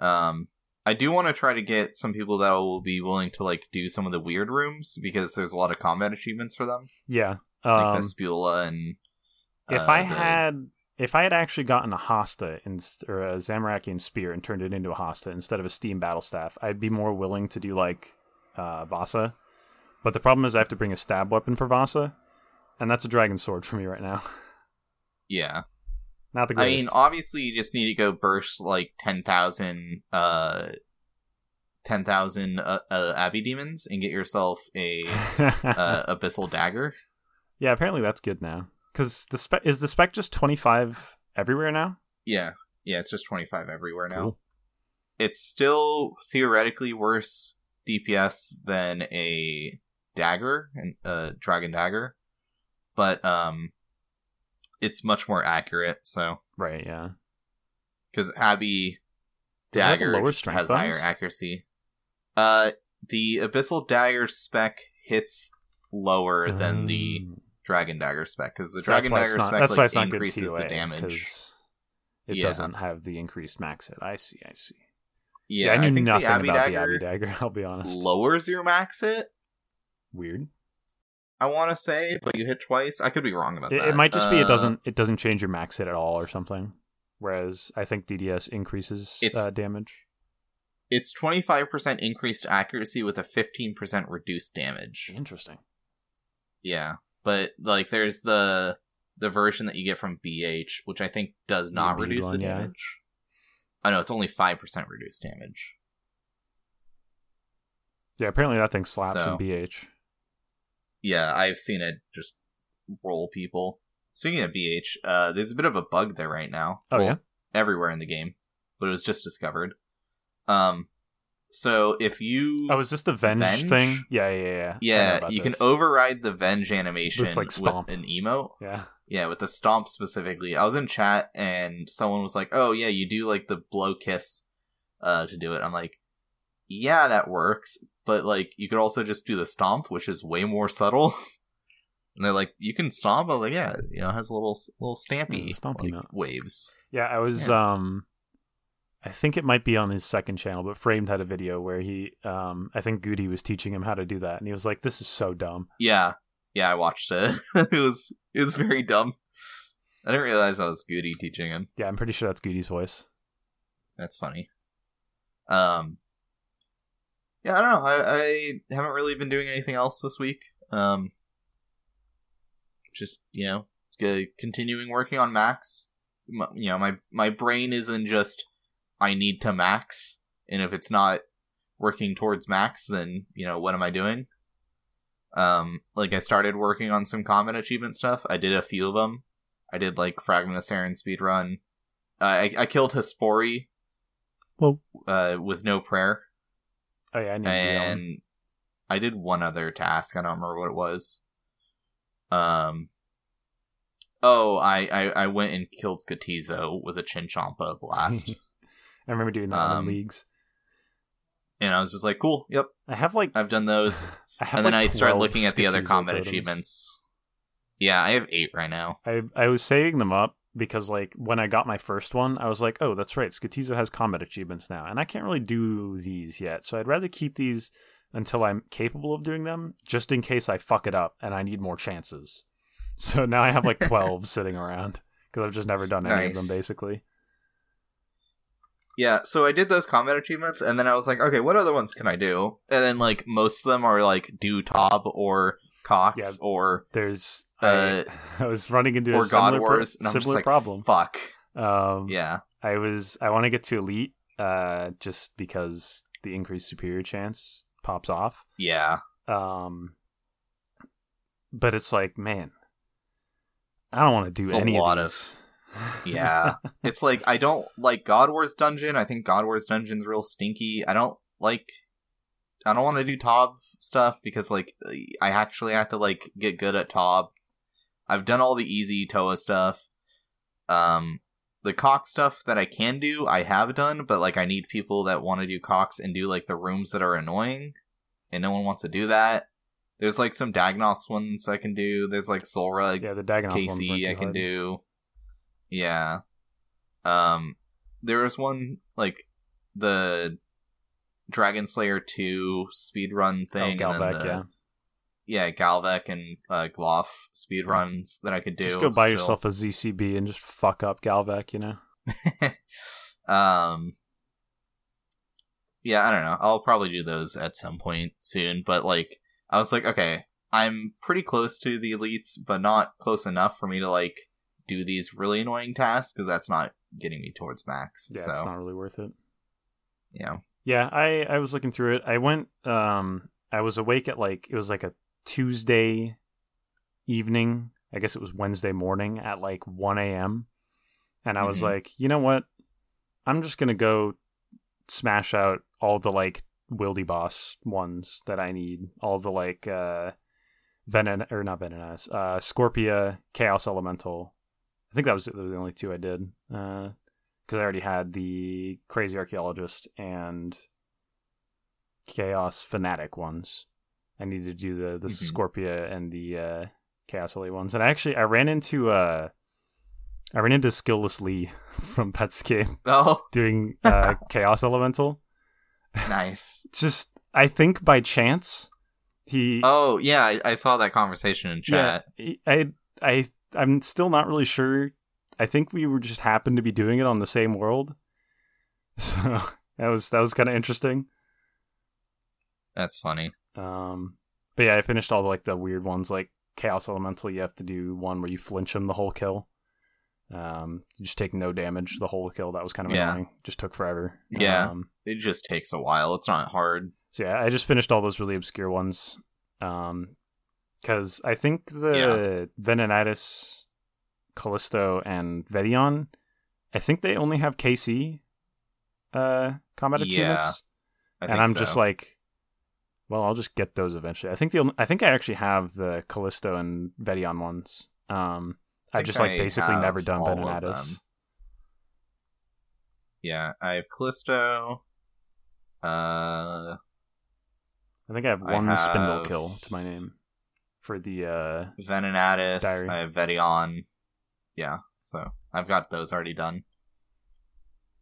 Um, I do want to try to get some people that will be willing to like do some of the weird rooms because there's a lot of combat achievements for them, Yeah. like Um, Vespula and. If uh, I the- had if I had actually gotten a Hasta in, or a Zamorakian spear and turned it into a Hasta instead of a steam battle staff, I'd be more willing to do like uh, Vasa. But the problem is I have to bring a stab weapon for Vasa, and that's a dragon sword for me right now. yeah, Not the greatest. I mean, obviously, you just need to go burst like ten thousand, uh, ten thousand uh, uh, Abbey demons and get yourself a uh, abyssal dagger. yeah, apparently that's good now. Because the spec is the spec just twenty five everywhere now. Yeah, yeah, it's just twenty five everywhere now. Cool. it's still theoretically worse DPS than a dagger and a dragon dagger, but um, it's much more accurate. So Right. Yeah. because Abbey Does it have a dagger lower strength has higher accuracy. Uh, the abyssal dagger spec hits lower than the Um, dragon dagger spec because the so dragon dagger not, spec that's like, why it's not good increases TOA, the damage. It Yeah. doesn't have the increased max hit. I see. I see. Yeah, I knew think nothing the about dagger the Abbey Dagger. I'll be honest. lowers your max hit. Weird. I want to say, but you hit twice. I could be wrong about It, that. it might just be it Uh, doesn't it doesn't change your max hit at all or something. Whereas I think DDS increases It's- uh, damage. It's twenty five percent increased accuracy with a fifteen percent reduced damage. Interesting. Yeah, but like there's the the version that you get from BH, which I think does not Embiid reduce one, the damage. I Oh, no, it's only five percent reduced damage. Yeah, apparently that thing slaps So- in BH. Yeah, I've seen it just roll people. Speaking of BH, uh, there's a bit of a bug there right now. Oh, Well, yeah? everywhere in the game, but it was just discovered. Um, so if you Oh, is this the Venge, Venge? thing? Yeah, yeah, yeah. Yeah, you this. can override the Venge animation With, like, stomp. an emote. Yeah. Yeah, with the stomp specifically. I was in chat and someone was like, "Oh yeah, you do like the blow kiss uh to do it." I'm like, "Yeah, that works, but like you could also just do the stomp, which is way more subtle." and they're like, "You can stomp." I was like, "Yeah, you know, it has a little little stampy Yeah, like, waves." Yeah, I was um I think it might be on his second channel, but Framed had a video where he um I think Goody was teaching him how to do that and he was like, This is so dumb. Yeah, yeah, I watched it. it was it was very dumb. I didn't realize I was Goody teaching him. Yeah, I'm pretty sure that's Goody's voice. That's funny. Um, yeah, I don't know. I, I haven't really been doing anything else this week. Um, just you know, good. Continuing working on Max. M- You know, my my brain isn't just I need to max, and if it's not working towards max, then you know what am I doing? Um, like I started working on some combat achievement stuff. I did a few of them. I did like Fragment of Seren speedrun. Uh, I I killed Hespori Well uh, with no prayer, Oh yeah, I need to do that one. and I did one other task. I don't remember what it was. Um. Oh, I I, I went and killed Skotizo with a Chinchompa blast, I remember doing that Um, in leagues. and I was just like, "Cool, yep, I have like I've done those." I have and then I started looking at the other combat totems. achievements. Yeah, I have eight right now. I I was saving them up because like when I got my first one, I was like, oh, that's right, Skotizo has combat achievements now, and I can't really do these yet, so I'd rather keep these until I'm capable of doing them, just in case I fuck it up and I need more chances. So now I have like twelve sitting around because I've just never done any of them, basically. Yeah, so I did those combat achievements, and then I was like, okay, what other ones can I do? And then like most of them are like do Tob or Cox Yeah. or There's Uh, I, I was running into or a similar, God pro- Wars, and I'm just similar like, problem. fuck. Um, Yeah, I was I want to get to elite, uh, just because the increased superior chance pops off. yeah, Um, but it's like, man, I don't want to do It's a any lot of of- these. Yeah. it's like I don't like God Wars Dungeon. I think God Wars Dungeon's real stinky. I don't like. I don't want to do Tob stuff because like I actually have to like get good at Tob. I've done all the easy Toa stuff. Um, the cock stuff that I can do, I have done, but like I need people that want to do cocks and do like the rooms that are annoying, and no one wants to do that. There's like some Dagannoths ones I can do. There's like Zulrah, yeah, the Dagannoth ones KC I can hard. do. Yeah. Um there was one like the Dragon Slayer 2 speedrun Oh, thing and then Galvek, the, yeah. yeah, Galvek and uh, Glough speedruns that I could do. Just go buy still. yourself a ZCB and just fuck up Galvek, you know. um Yeah, I don't know. I'll probably do those at some point soon, but like I was like, okay, I'm pretty close to the elites, but not close enough for me to like do these really annoying tasks because that's not getting me towards max. Yeah, so it's not really worth it. yeah, Yeah, I I was looking through it. I went um I was awake at like it was like a Tuesday evening. I guess it was Wednesday morning at like 1 a.m. And I was Mhm. like, you know what? I'm just gonna go smash out all the like wildy boss ones that I need. All the like uh Venom or not Venonous, uh Scorpia, Chaos Elemental. I think that was the only two I did. Uh because I already had the crazy archaeologist and chaos fanatic ones. I needed to do the the Mhm. Scorpia and the uh, chaos elite ones. And I actually I ran into uh I ran into Skillless Lee from Petscape oh, doing uh, chaos elemental. nice. Just I think by chance he Oh yeah, I, I saw that conversation in chat. yeah, I I I'm still not really sure. I think we were just happened to be doing it on the same world. So that was that was kind of interesting. That's funny. Um, but yeah, I finished all the, like the weird ones, like Chaos Elemental. You have to do one where you flinch him the whole kill. Um, you just take no damage the whole kill. That was kind of Yeah. annoying. Just took forever. Yeah. Um, It just takes a while. It's not hard. So yeah, I just finished all those really obscure ones. Um, because I think the Venenatis, Callisto, and Vet'ion, I think they only have KC uh combat Yeah, achievements, and I'm just like, well, I'll just get those eventually. I think the only, I think I actually have the Callisto and Vet'ion ones. Um, I I've just like I basically never done all of Venenatis. them. Yeah, I have Callisto. Uh, I think I have I one Spindel kill to my name for the uh Venenatis. Diary. I have Vet'ion. Yeah, so I've got those already done.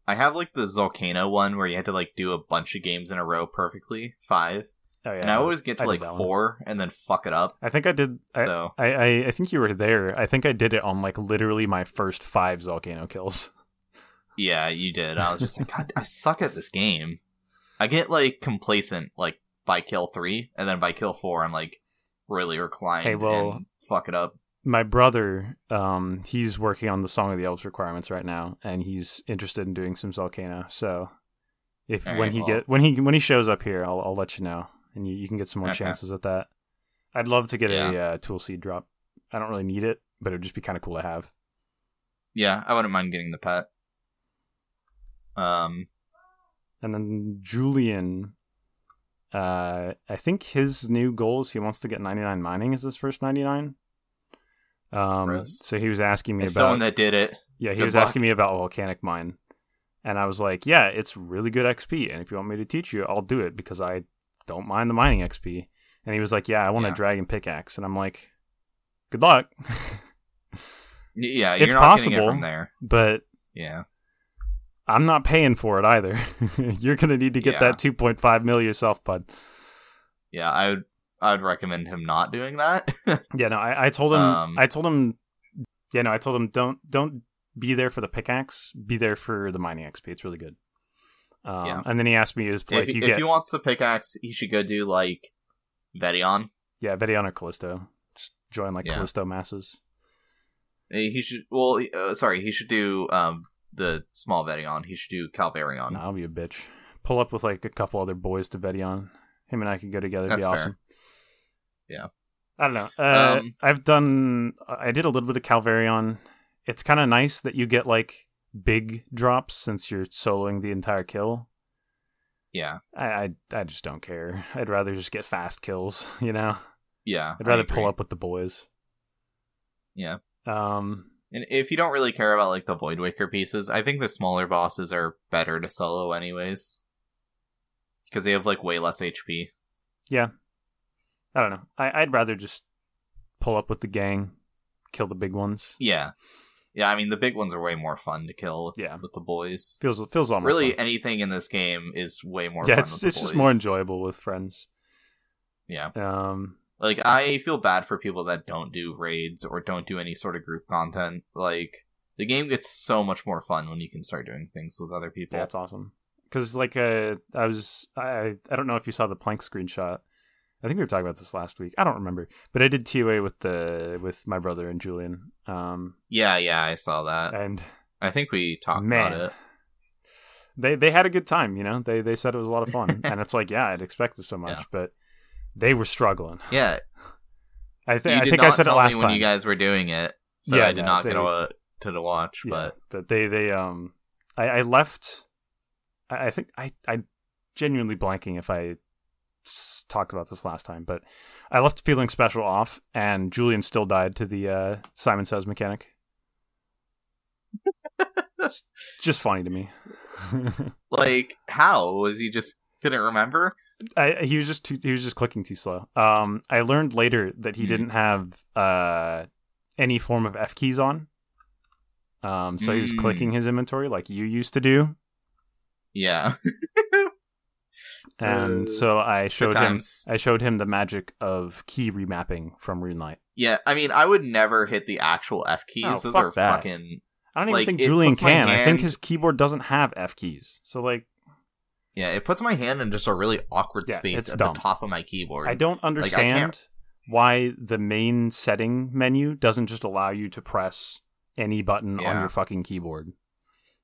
I have like the Zalcano one where you had to like do a bunch of games in a row perfectly, five, oh yeah. and I always get to I like that one. four and then fuck it up. I think I did. I, so I, I I think you were there. I think I did it on like literally my first five Zalcano kills. yeah, you did. I was just like, God, I suck at this game. I get like complacent like by kill three, and then by kill four, I'm like really reclined Hey, well- and fuck it up. My brother, um, he's working on the Song of the Elves requirements right now, and he's interested in doing some Zalcano. So, if All when right, he well- get when he when he shows up here, I'll I'll let you know, and you, you can get some more Okay. chances at that. I'd love to get a Yeah. uh, tool seed drop. I don't really need it, but it'd just be kind of cool to have. Yeah, I wouldn't mind getting the pet. Um, And then Julian, uh, I think his new goal is he wants to get 99 mining as his first 99. Um, Gross. so he was asking me as about someone that did it, yeah, he good was luck. asking me about volcanic mine, and I was like, yeah, it's really good XP, and if you want me to teach you, I'll do it because I don't mind the mining XP. And he was like, yeah, I want Yeah. a dragon pickaxe, and I'm like, good luck, Y- yeah, you're It's not possible. from there. but Yeah, I'm not paying for it either. You're gonna need to get Yeah. that 2.5 mil yourself, bud. yeah, I would, I would recommend him not doing that. Yeah, no, I, I told him. Um, I told him. Yeah, no, I told him don't don't be there for the pickaxe. Be there for the mining XP. It's really good. Um, Yeah. And then he asked me if like if, you if get he wants the pickaxe, he should go do like Vet'ion. yeah Vet'ion or Callisto. Just join like Yeah. Callisto masses. He should. Well, uh, sorry, he should do um the small Vet'ion. He should do Calvar'ion. Nah, I'll be a bitch. Pull up with like a couple other boys to Vet'ion. Him and I could go together. It'd be That's fair. awesome. Yeah. I don't know. Uh, Um, I've done. I did a little bit of Calvar'ion. It's kind of nice that you get like big drops since you're soloing the entire kill. Yeah, I, I I just don't care. I'd rather just get fast kills, you know. yeah. I'd rather pull up with the boys. Yeah. Um. And if you don't really care about like the Void Waker pieces, I think the smaller bosses are better to solo anyways. Because they have like way less HP. Yeah. I don't know. I I'd rather just pull up with the gang, kill the big ones. Yeah. Yeah, I mean the big ones are way more fun to kill with, Yeah. with the boys. Feels feels almost Really fun. anything in this game is way more yeah. fun It's it's just more enjoyable with friends. Yeah. Um. Like I feel bad for people that don't do raids or don't do any sort of group content. Like the game gets so much more fun when you can start doing things with other people. Yeah, it's awesome. Because like uh, I was I I don't know if you saw the plank screenshot. I think we were talking about this last week. I don't remember, but I did TOA with the with my brother and Julian. Um, yeah, yeah, I saw that. and I think we talked man, about it. they they had a good time. You know, they they said it was a lot of fun, and it's like, yeah, I'd expected so much, Yeah. but they were struggling. Yeah, I, think I think I said it last time. you guys were doing it, so Yeah, I did no, not they- get a, to the watch. Yeah, But but they they um, I, I left. I, I think I I genuinely blanking if I s- talked about this last time, but I left feeling special off, and Julian still died to the uh, Simon Says mechanic. It's just funny to me. like, how was he just couldn't remember? I, he was just too, he was just clicking too slow. Um, I learned later that he Hmm. didn't have uh any form of F keys on. Um, so he was Mm. clicking his inventory like you used to do, Yeah, and Uh, so I showed him. I showed him the magic of key remapping from RuneLite. Yeah, I mean, I would never hit the actual F keys. Oh, Those fuck are that. fucking I don't even Like, think Julian can. I think his keyboard doesn't have F keys. So like, yeah. It puts my hand in just a really awkward Yeah, space at dumb. the top of my keyboard. I don't understand can't- why the main setting menu doesn't just allow you to press any button on your fucking keyboard.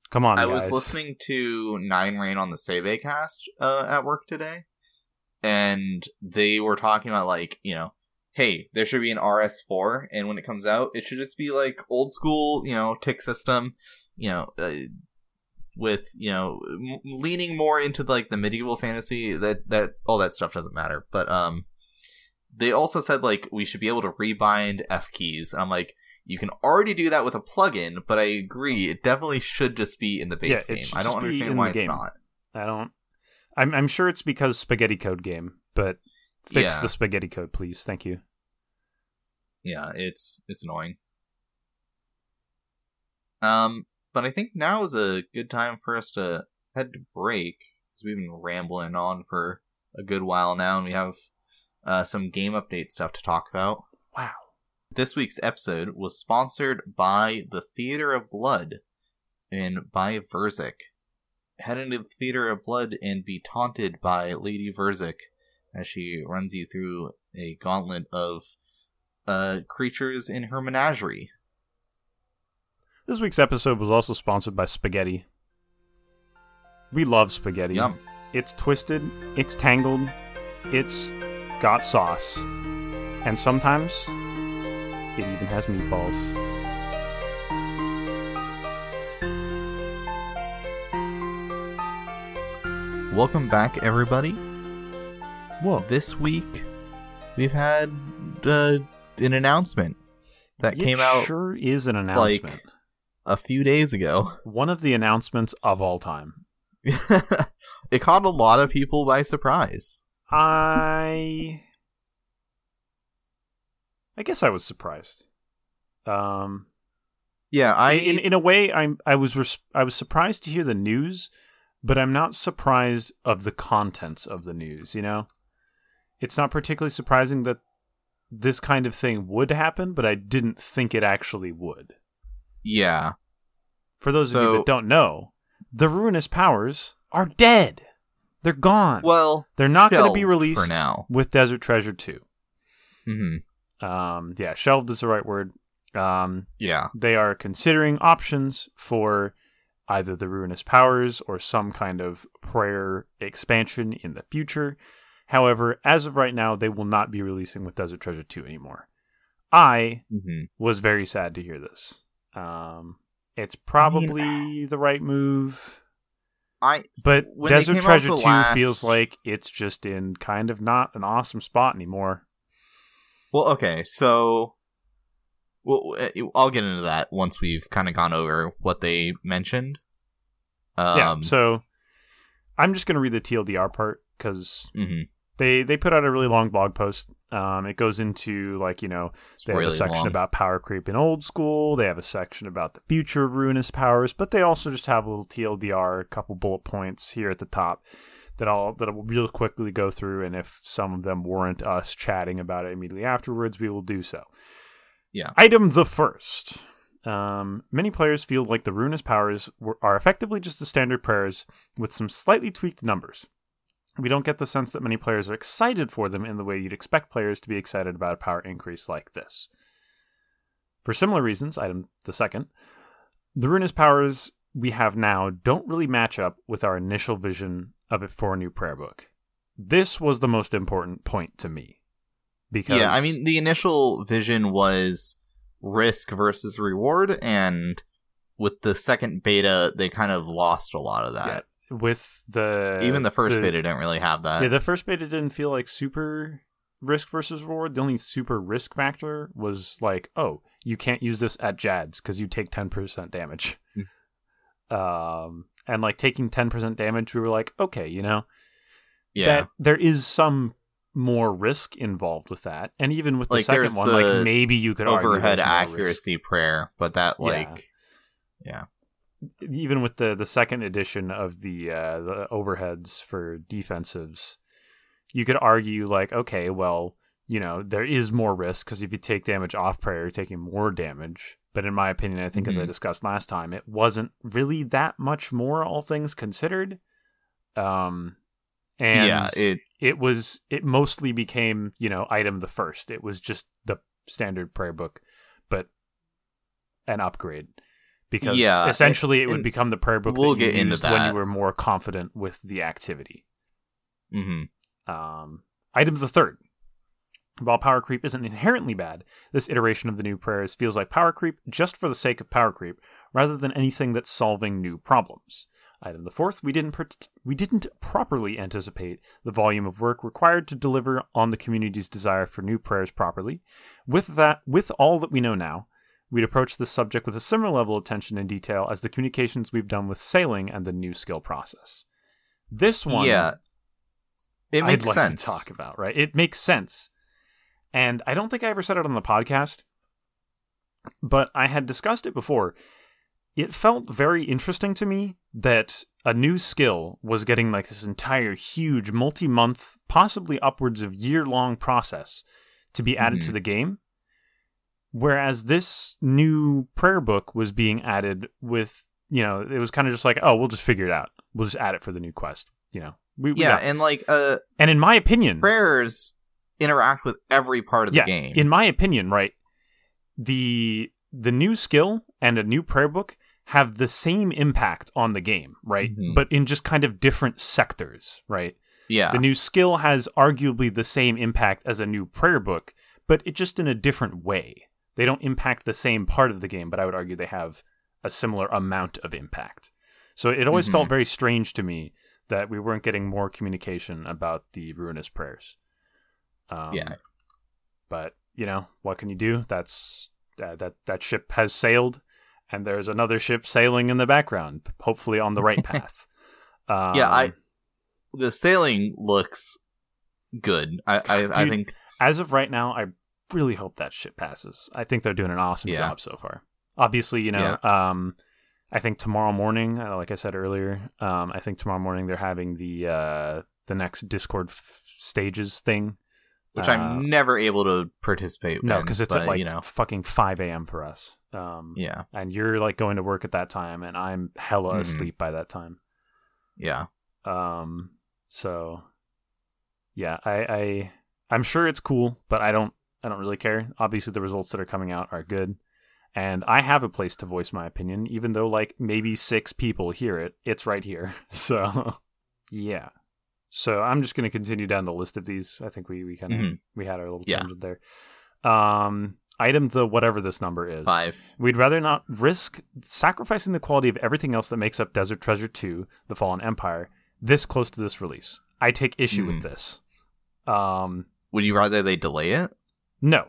Come on, I guys. was listening to Nine Rain on the Save cast uh, at work today, and they were talking about like you know, hey, there should be an RS4, and when it comes out, it should just be like old school, you know, tick system, you know. Uh, with you know m- leaning more into like the medieval fantasy that that all that stuff doesn't matter but um they also said like we should be able to rebind f keys i'm like you can already do that with a plugin but i agree it definitely should just be in the base Yeah, game i don't understand why it's game. not I don't. I'm I'm sure it's because spaghetti code game, but fix Yeah. the spaghetti code, please. Thank you. yeah it's it's annoying um but i think now is a good time for us to head to break because we've been rambling on for a good while now and we have uh, some game update stuff to talk about Wow. This week's episode was sponsored by the Theater of Blood and by Verzik. Head into the Theater of Blood and be taunted by Lady Verzik as she runs you through a gauntlet of uh, creatures in her menagerie. This week's episode was also sponsored by spaghetti. We love spaghetti. Yum. It's twisted, it's tangled, it's got sauce, and sometimes it even has meatballs. Welcome back, everybody. Whoa. This week, we've had uh, an announcement that It came out Sure is an announcement. A few days ago. One of the announcements of all time. it caught a lot of people by surprise. I I guess I was surprised. Um Yeah, I in in a way I'm I was res- I was surprised to hear the news, but I'm not surprised of the contents of the news, you know? It's not particularly surprising that this kind of thing would happen, but I didn't think it actually would. Yeah. For those of you that don't know, the ruinous powers are dead. They're gone. Well, They're not going to be released for now. with Desert Treasure 2. hmm Um, yeah, shelved is the right word. Um, Yeah. they are considering options for either the ruinous powers or some kind of prayer expansion in the future. However, as of right now, they will not be releasing with Desert Treasure 2 anymore. I hmm was very sad to hear this. Um, it's probably the right move, I but Desert Treasure 2 last- feels like it's just in kind of not an awesome spot anymore. Well, okay, so well, uh, I'll get into that once we've kind of gone over what they mentioned. Um, yeah, so I'm just going to read the TLDR part because mhm, they they put out a really long blog post. Um, it goes into like you know it's they have a section long. about power creep in old school. They have a section about the future of ruinous powers, but they also just have a little TLDR, a couple bullet points here at the top that I'll that I'll real quickly go through. And if some of them warrant us chatting about it immediately afterwards, we will do so. Yeah. Item the first. Um, many players feel like the ruinous powers were, are effectively just the standard prayers with some slightly tweaked numbers. We don't get the sense that many players are excited for them in the way you'd expect players to be excited about a power increase like this. For similar reasons, item the second, the ruinous powers we have now don't really match up with our initial vision of it for a new prayer book. This was the most important point to me. Because Yeah, I mean, the initial vision was risk versus reward, and with the second beta, they kind of lost a lot of that. With the Even the first beta didn't really have that. Yeah, the first beta didn't feel like super risk versus reward. The only super risk factor was like, oh, you can't use this at Jads because you take ten percent damage. Um, and like taking ten percent damage, we were like, okay, you know, yeah, that there is some more risk involved with that. And even with the Like, second one, the like maybe you could overhead risk. accuracy prayer, but that like, Yeah. like, even with the the second edition of the uh, the overheads for defensives, you could argue like, okay, well, you know, there is more risk because if you take damage off prayer, you're taking more damage. But in my opinion, I think as I Mhm. discussed last time, it wasn't really that much more, all things considered. Um, and yeah, it it was it mostly became you know item the first. It was just the standard prayer book, but an upgrade because Yeah, essentially it and- would become the prayer book we'll that you get used when you were more confident with the activity. hmm Um, item the third. While power creep isn't inherently bad, this iteration of the new prayers feels like power creep just for the sake of power creep, rather than anything that's solving new problems. Item the fourth, we didn't pr- we didn't properly anticipate the volume of work required to deliver on the community's desire for new prayers properly. With that, with all that we know now, we'd approach this subject with a similar level of attention and detail as the communications we've done with sailing and the new skill process. This one, Yeah. It makes I'd like sense. to talk about, right? It makes sense. And I don't think I ever said it on the podcast, but I had discussed it before. It felt very interesting to me that a new skill was getting like this entire huge multi month, possibly upwards of year long process to be added to Mhm. the game. Whereas this new prayer book was being added with, you know, it was kind of just like, oh, we'll just figure it out. We'll just add it for the new quest. You know, we, we yeah, and like uh and in my opinion, prayers interact with every part of yeah, the game. in my opinion, right, the the new skill and a new prayer book have the same impact on the game, right? Mhm. But in just kind of different sectors, right? yeah. The new skill has arguably the same impact as a new prayer book, but it just in a different way. They don't impact the same part of the game, but I would argue they have a similar amount of impact. So it always Mhm. felt very strange to me that we weren't getting more communication about the ruinous prayers. Um, Yeah. but you know what can you do? That's uh, that that ship has sailed, and there's another ship sailing in the background, hopefully on the right path. Um, Yeah, I- the sailing looks good. I I, I think as of right now, I really hope that shit passes. I think they're doing an awesome Yeah. job so far. Obviously, you know, um, I think tomorrow morning, uh, like I said earlier, um, I think tomorrow morning they're having the uh, the next Discord f- stages thing. which Uh, I'm never able to participate no, because it's but, at like you know. fucking five a.m. for us. Um, Yeah. and you're like going to work at that time, and I'm hella Mhm. asleep by that time. Yeah. Um, so yeah, I, I I'm sure it's cool, but I don't I don't really care. Obviously, the results that are coming out are good, and I have a place to voice my opinion, even though like maybe six people hear it. It's right here. So yeah. So I'm just going to continue down the list of these. I think we we kind of Mhm. we had our little Yeah. tangent there. Um, item the whatever this number is. Five. We'd rather not risk sacrificing the quality of everything else that makes up Desert Treasure 2, The Fallen Empire, this close to this release. I take issue Hmm. with this. Um, Would you rather they delay it? No.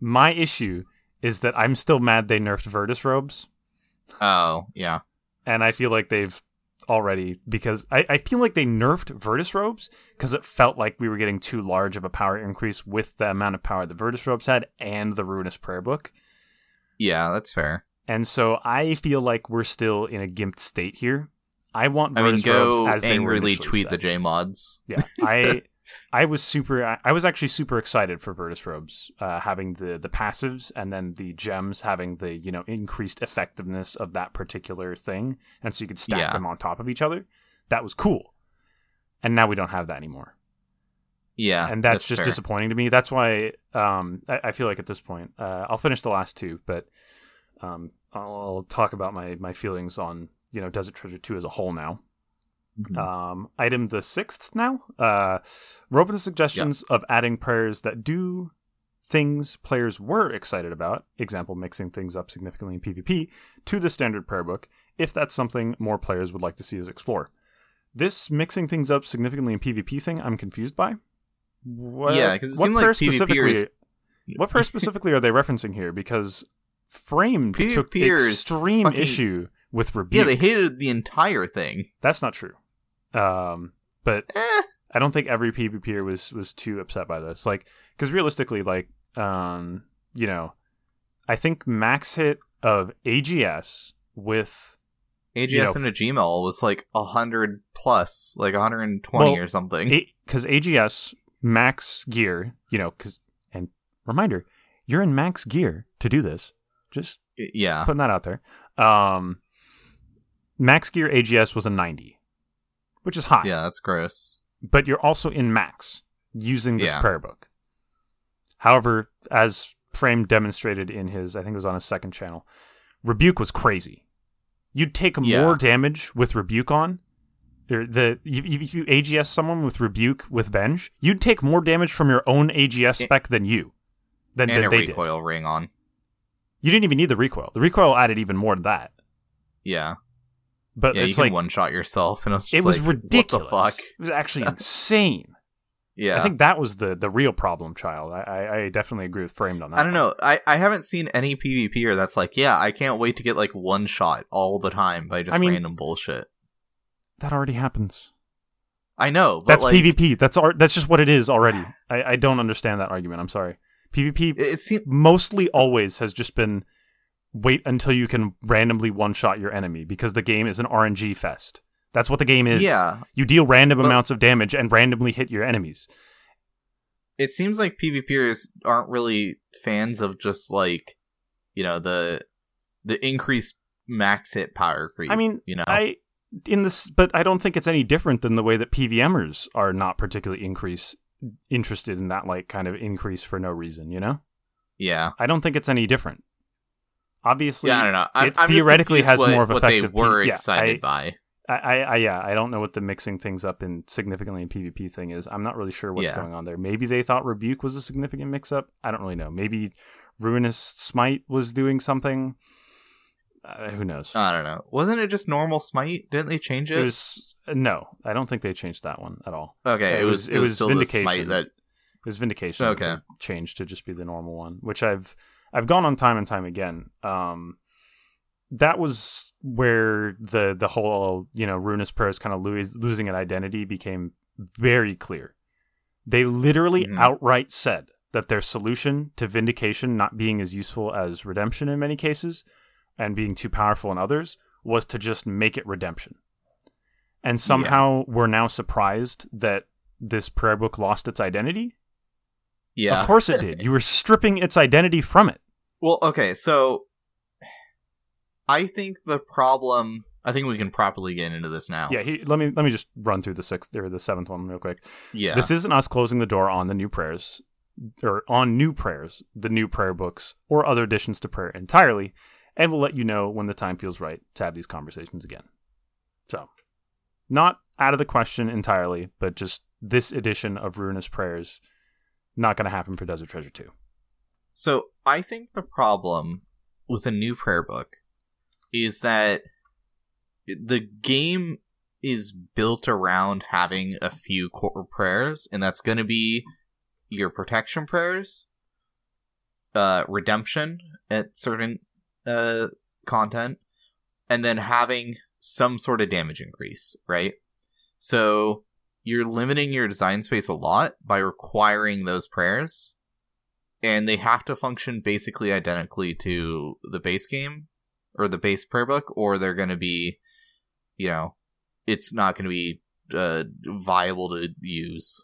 My issue is that I'm still mad they nerfed Virtus robes, Oh, yeah. and I feel like they've already because I, I feel like they nerfed Virtus robes because it felt like we were getting too large of a power increase with the amount of power the Virtus robes had and the Ruinous Prayer Book. Yeah, that's fair. And so I feel like we're still in a gimped state here. I want I mean, go robes as they were angrily tweet set. the J mods. Yeah, I I was super. I- was actually super excited for Virtus robes uh, having the the passives and then the gems having the you know increased effectiveness of that particular thing, and so you could stack Yeah. them on top of each other. That was cool. And now we don't have that anymore, Yeah, and that's, just fair. disappointing to me. That's why um, I, I feel like at this point, uh, I'll finish the last two, but um, I'll, I'll talk about my my feelings on you know Desert Treasure two as a whole now. Mhm. Um, item the sixth now. Uh, we're open to suggestions of adding prayers that do things players were excited about. Example, mixing things up significantly in PvP to the standard prayer book, if that's something more players would like to see us explore. This mixing things up significantly in PvP thing, I'm confused by. What, Yeah, 'cause it what like prayer PvPers specifically? What prayer specifically are they referencing here? Because Framed took PvPers extreme fucking- issue with rebuke. Yeah, they hated the entire thing. That's not true. Um, but Eh. I don't think every PvPer was was too upset by this. Like, because realistically, like, um, you know, I think max hit of AGS with AGS You know, and a Gmaul was like a hundred plus, like 120 Well, or something. because AGS max gear, you know, because and reminder, you're in max gear to do this. Just yeah, putting that out there. Um, max gear AGS was a 90, which is high. yeah, that's gross. but you're also in max using this Yeah. prayer book. However, as Framed demonstrated in his, I think it was on his second channel, rebuke was crazy. You'd take Yeah. more damage with rebuke on, or the if you, AGS someone with rebuke with venge, you'd take more damage from your own AGS spec than you than, and than a they did. recoil ring on. You didn't even need the recoil. The recoil added even more to that. Yeah, But yeah, you it's can like one shot yourself, and it was, it was like, ridiculous. What the fuck? It was actually insane. Yeah, I think that was the the real problem, child. I, I, definitely agree with Framed on that. I don't know. I, I haven't seen any PVP PvPer that's like, yeah, I can't wait to get like one shot all the time by just I mean- random bullshit. That already happens. I know, but That's like, PvP. That's ar- that's just what it is already. I, I don't understand that argument. I'm sorry. PvP It, it seems mostly always has just been wait until you can randomly one shot your enemy because the game is an RNG fest. That's what the game is. yeah. You deal random But- amounts of damage and randomly hit your enemies. It seems like PvPers aren't really fans of just like, you know, the the increased max hit power creep. I mean, you know, I in this but I don't think it's any different than the way that PVMers are not particularly increase interested in that like kind of increase for no reason, you know? yeah, I don't think it's any different. Obviously, yeah. I don't know. I'm, it I'm theoretically has what, more of what they effective P- were yeah, excited I- by. I, I, I yeah, I don't know what the mixing things up in significantly in PvP thing is. I'm not really sure what's Yeah. going on there. Maybe they thought Rebuke was a significant mix up. I don't really know. Maybe Ruinous Smite was doing something. Uh, who knows? I don't know. Wasn't it just normal smite? Didn't they change it? it was no, I don't think they changed that one at all. okay, it it, was- was, it it was was still Vindication. that. It was Vindication. Okay. they changed to just be the normal one, which I've I've gone on time and time again. Um, that was where the the whole you know Ruinous Prayers kind of lose, losing an identity became very clear. They literally Mhm. outright said that their solution to Vindication not being as useful as Redemption in many cases, and being too powerful in others, was to just make it Redemption. And somehow we're now surprised that this prayer book lost its identity. Yeah. Of course it did. You were stripping its identity from it. Well, okay, so I think the problem. I think we can properly get into this now. Yeah, he, let me let me just run through the sixth or the seventh one real quick. Yeah. This isn't us closing the door on the new prayers or on new prayers, the new prayer books, or other additions to prayer entirely, and we'll let you know when the time feels right to have these conversations again. So, not out of the question entirely, but just this edition of Ruinous Prayers not going to happen for Desert Treasure 2. So I think the problem with a new prayer book is that the game is built around having a few core prayers, and that's going to be your protection prayers, uh, redemption at certain uh, content, and then having some sort of damage increase, right? So you're limiting your design space a lot by requiring those prayers. And they have to function basically identically to the base game or the base prayer book or they're going to be you know it's not going to be uh, viable to use.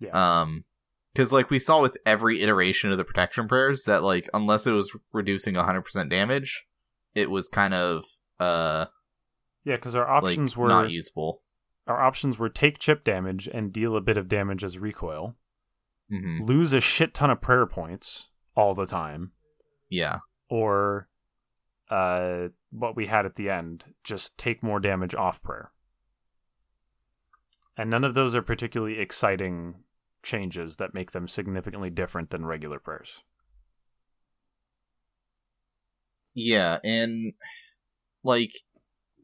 Yeah. um because like we saw with every iteration of the protection prayers that like unless it was reducing 100% damage it was kind of uh Yeah, because our like options were not usable our options were take chip damage and deal a bit of damage as recoil, hmm lose a shit ton of prayer points all the time, yeah or uh, what we had at the end, just take more damage off prayer. And none of those are particularly exciting changes that make them significantly different than regular prayers. Yeah, and like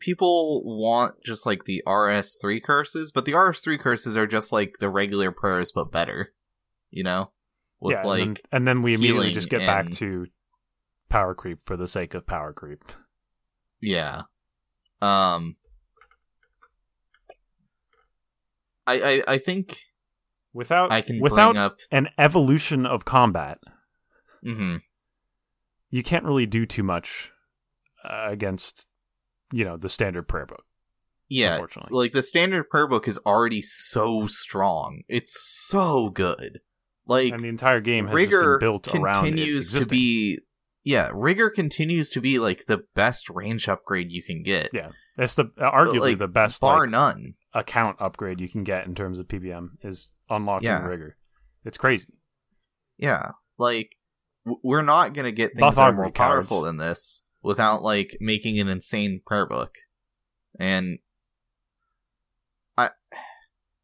people want just like the RS3 curses, but the RS3 curses are just like the regular prayers but better. You know? With yeah, like and, then, and then we immediately just get back to power creep for the sake of power creep. yeah. Um I I, I think Without I can without up an evolution of combat, mhm. you can't really do too much uh, against you know the standard prayer book. Yeah, unfortunately. like the standard prayer book is already so strong. It's so good. Like and the entire game has rigor been built around it continues to existing. be yeah rigor continues to be like the best range upgrade you can get Yeah, It's the arguably like, the best bar like, none account upgrade you can get in terms of PvM is unlocking Yeah. rigor. It's crazy. yeah like we're not gonna get things Buff that are more powerful cowards. than this without like making an insane prayer book and I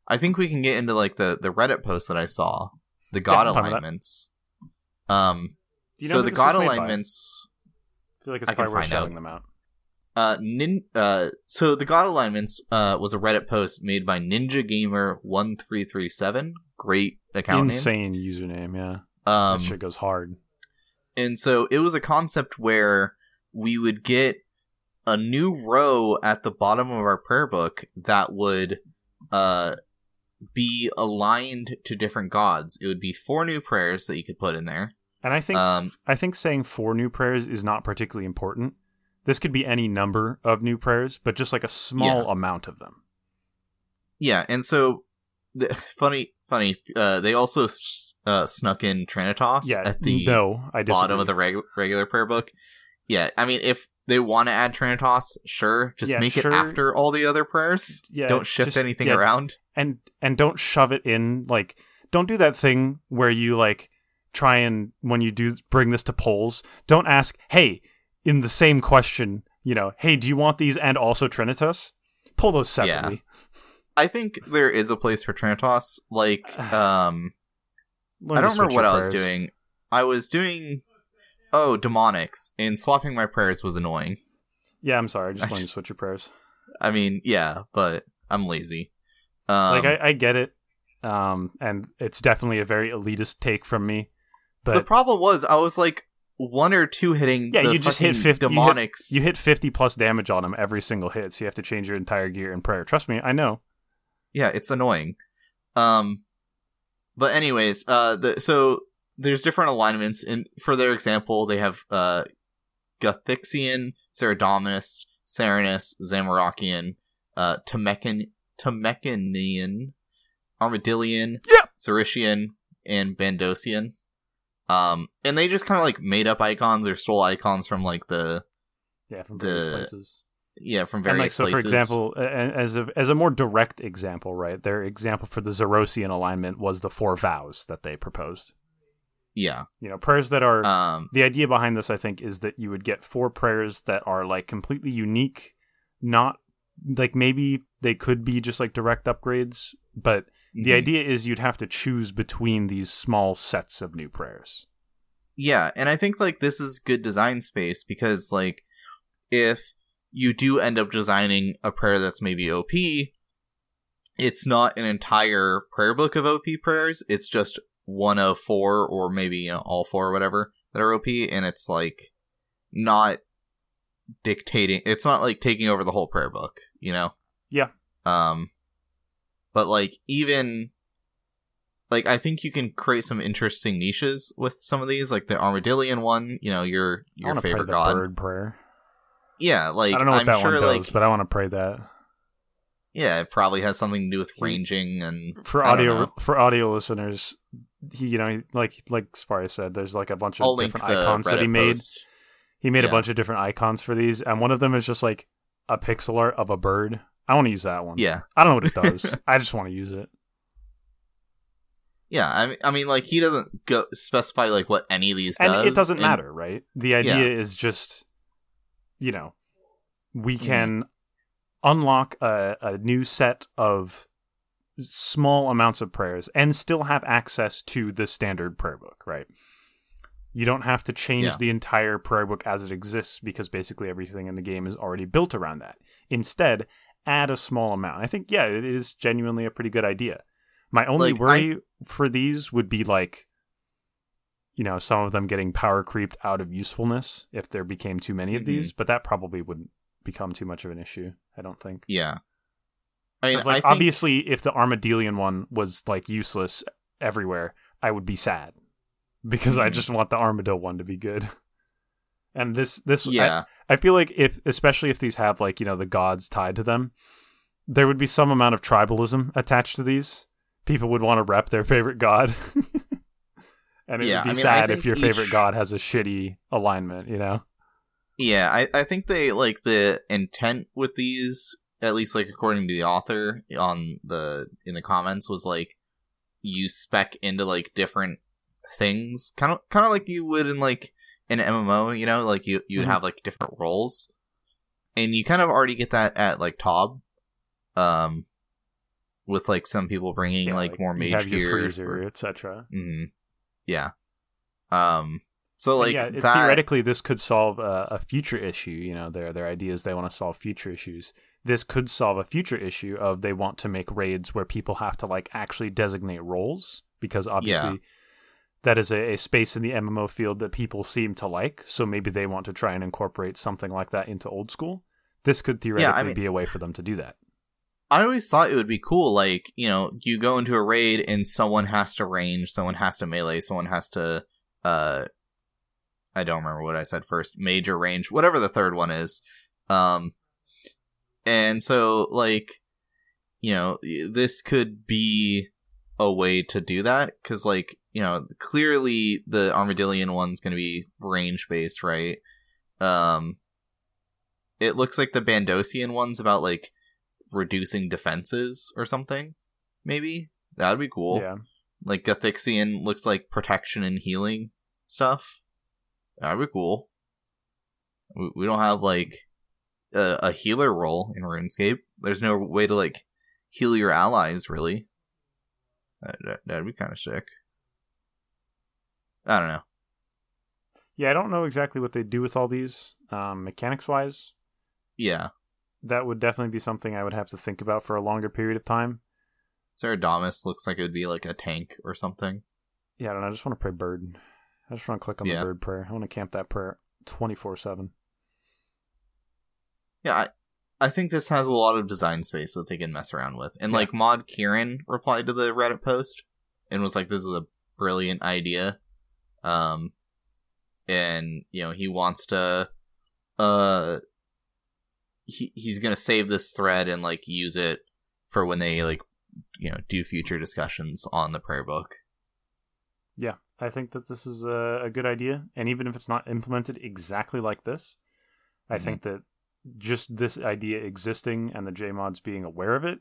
I think we can get into like the the Reddit post that I saw, the god I'm fine with that. alignments. Um, Do you know so the god is made by? alignments. I feel like it's I probably worth shouting out. them out. Uh, nin- uh, so the God Alignments uh, was a Reddit post made by Ninja Gamer one three three seven. Great account Insane username, yeah. name. Um, that shit goes hard. and so it was a concept where we would get a new row at the bottom of our prayer book that would uh be aligned to different gods. It would be four new prayers that you could put in there. And I think Um, I think saying four new prayers is not particularly important. This could be any number of new prayers, but just like a small Yeah. amount of them. Yeah, and so the, funny, funny. Uh, they also uh, snuck in Trinitas Yeah, at the no, I disagree. bottom of the reg- regular prayer book. Yeah, I mean, if they want to add Trinitas, sure, just Yeah, make sure. it after all the other prayers. yeah, Don't shift just- anything yeah, around. and and don't shove it in like don't do that thing where you like try and when you do bring this to polls don't ask hey in the same question you know hey do you want these and also trinitas pull those separately I think there is a place for Trinitas. Like, um, I don't remember what I was doing. I was doing oh demonics, and swapping my prayers was annoying. yeah i'm sorry i just I learned to switch your prayers I mean, yeah, but I'm lazy. Um, like I, I get it um and it's definitely a very elitist take from me but the problem was I was like one or two hitting. Yeah, you just hit fucking 50 you hit- demonics. you hit 50 plus damage on them every single hit so you have to change your entire gear in prayer trust me i know yeah, it's annoying. Um, but anyways, uh, the so there's different alignments. In for their example, they have uh, Guthixian, Seradominus, Serenus, Zamorakian, uh, Temecan, Temecanian, Armadillian, Yeah. Xerician, and Bandosian. Um, and they just kind of like made up icons or stole icons from like the yeah from various places yeah from and various like so for places. example a- a- as a as a more direct example right their example for the Xerician alignment was the four vows that they proposed yeah. you know prayers that are Um, the idea behind this i think is that you would get four prayers that are like completely unique not like maybe they could be just like direct upgrades but the mhm. idea is you'd have to choose between these small sets of new prayers Yeah, and I think like this is good design space because like if you do end up designing a prayer that's maybe OP, it's not an entire prayer book of OP prayers. It's just one of four or maybe you know, all four or whatever that are OP and it's like not dictating it's not like taking over the whole prayer book, you know? Yeah. Um but like even like I think you can create some interesting niches with some of these, like the Armadillion one. You know, your I your wanna pray favorite the god. bird prayer Yeah, like i don't know what I'm that sure, one does like but i want to pray that yeah, it probably has something to do with He- ranging and for audio for audio listeners he you know like like Sparia said there's like a bunch of I'll different the icons that he Reddit made post. he made a bunch of different icons for these and one of them is just like a pixel art of a bird i want to use that one Yeah, i don't know what it does i just want to use it yeah. I mean, I mean, like he doesn't go specify like what any of these and does. it doesn't and- matter right the idea is just you know we Mm-hmm. can unlock a, a new set of small amounts of prayers and still have access to the standard prayer book right you don't have to change Yeah. the entire prayer book as it exists because basically everything in the game is already built around that instead add a small amount i think yeah it is genuinely a pretty good idea my only Like, worry for these would be like you know some of them getting power creeped out of usefulness if there became too many of Mhm. these but that probably wouldn't become too much of an issue i don't think Yeah. I mean, like I think, obviously if the armadillion one was like useless everywhere i would be sad because i Mhm. just want the armadillo one to be good and this this I- yeah, I feel like if, especially if these have like you know the gods tied to them, there would be some amount of tribalism attached to these. People would want to rep their favorite god, and it Yeah, would be I mean, sad if your favorite god has a shitty alignment. You know? Yeah. I I think they like the intent with these, at least like according to the author on the in the comments, was like you spec into like different things, kind of kind of like you would in like an MMO. You know, like you you'd Mhm. have like different roles, and you kind of already get that at like Tob. Um, with like some people bringing Yeah, like, more you mage gear. etc. Mhm. Yeah. Um. So like yeah, that. theoretically, this could solve a, a future issue. You know, their their ideas they want to solve future issues. This could solve a future issue of they want to make raids where people have to like actually designate roles because obviously that is a, a space in the MMO field that people seem to like. So maybe they want to try and incorporate something like that into old school. This could theoretically mean- be a way for them to do that. I always thought it would be cool. Like you know, you go into a raid and someone has to range, someone has to melee, someone has to. uh I don't remember what I said first. Major range, whatever the third one is. Um, and so like, you know, this could be a way to do that because like you know clearly the armadillion one's going to be range based right um it looks like the bandosian one's about like reducing defenses or something maybe that would be cool Yeah. like Guthixian looks like protection and healing stuff that'd be cool we, we don't have like a, a healer role in runescape there's no way to like heal your allies really that, that, that'd be kind of sick i don't know Yeah, I don't know exactly what they do with all these um, mechanics wise. yeah That would definitely be something I would have to think about for a longer period of time. Saradamus looks like it would be like a tank or something Yeah, I don't know. I just want to pray bird. I just want to click on Yeah. the bird prayer. I want to camp that prayer twenty four seven. Yeah, I, I think this has a lot of design space that they can mess around with. And Yeah. like Mod Kieran replied to the Reddit post and was like, "This is a brilliant idea," um, and you know he wants to, uh, he he's gonna save this thread and like use it for when they like you know do future discussions on the prayer book. Yeah, I think that this is a, a good idea, and even if it's not implemented exactly like this, I Mhm. think that just this idea existing and the JMods being aware of it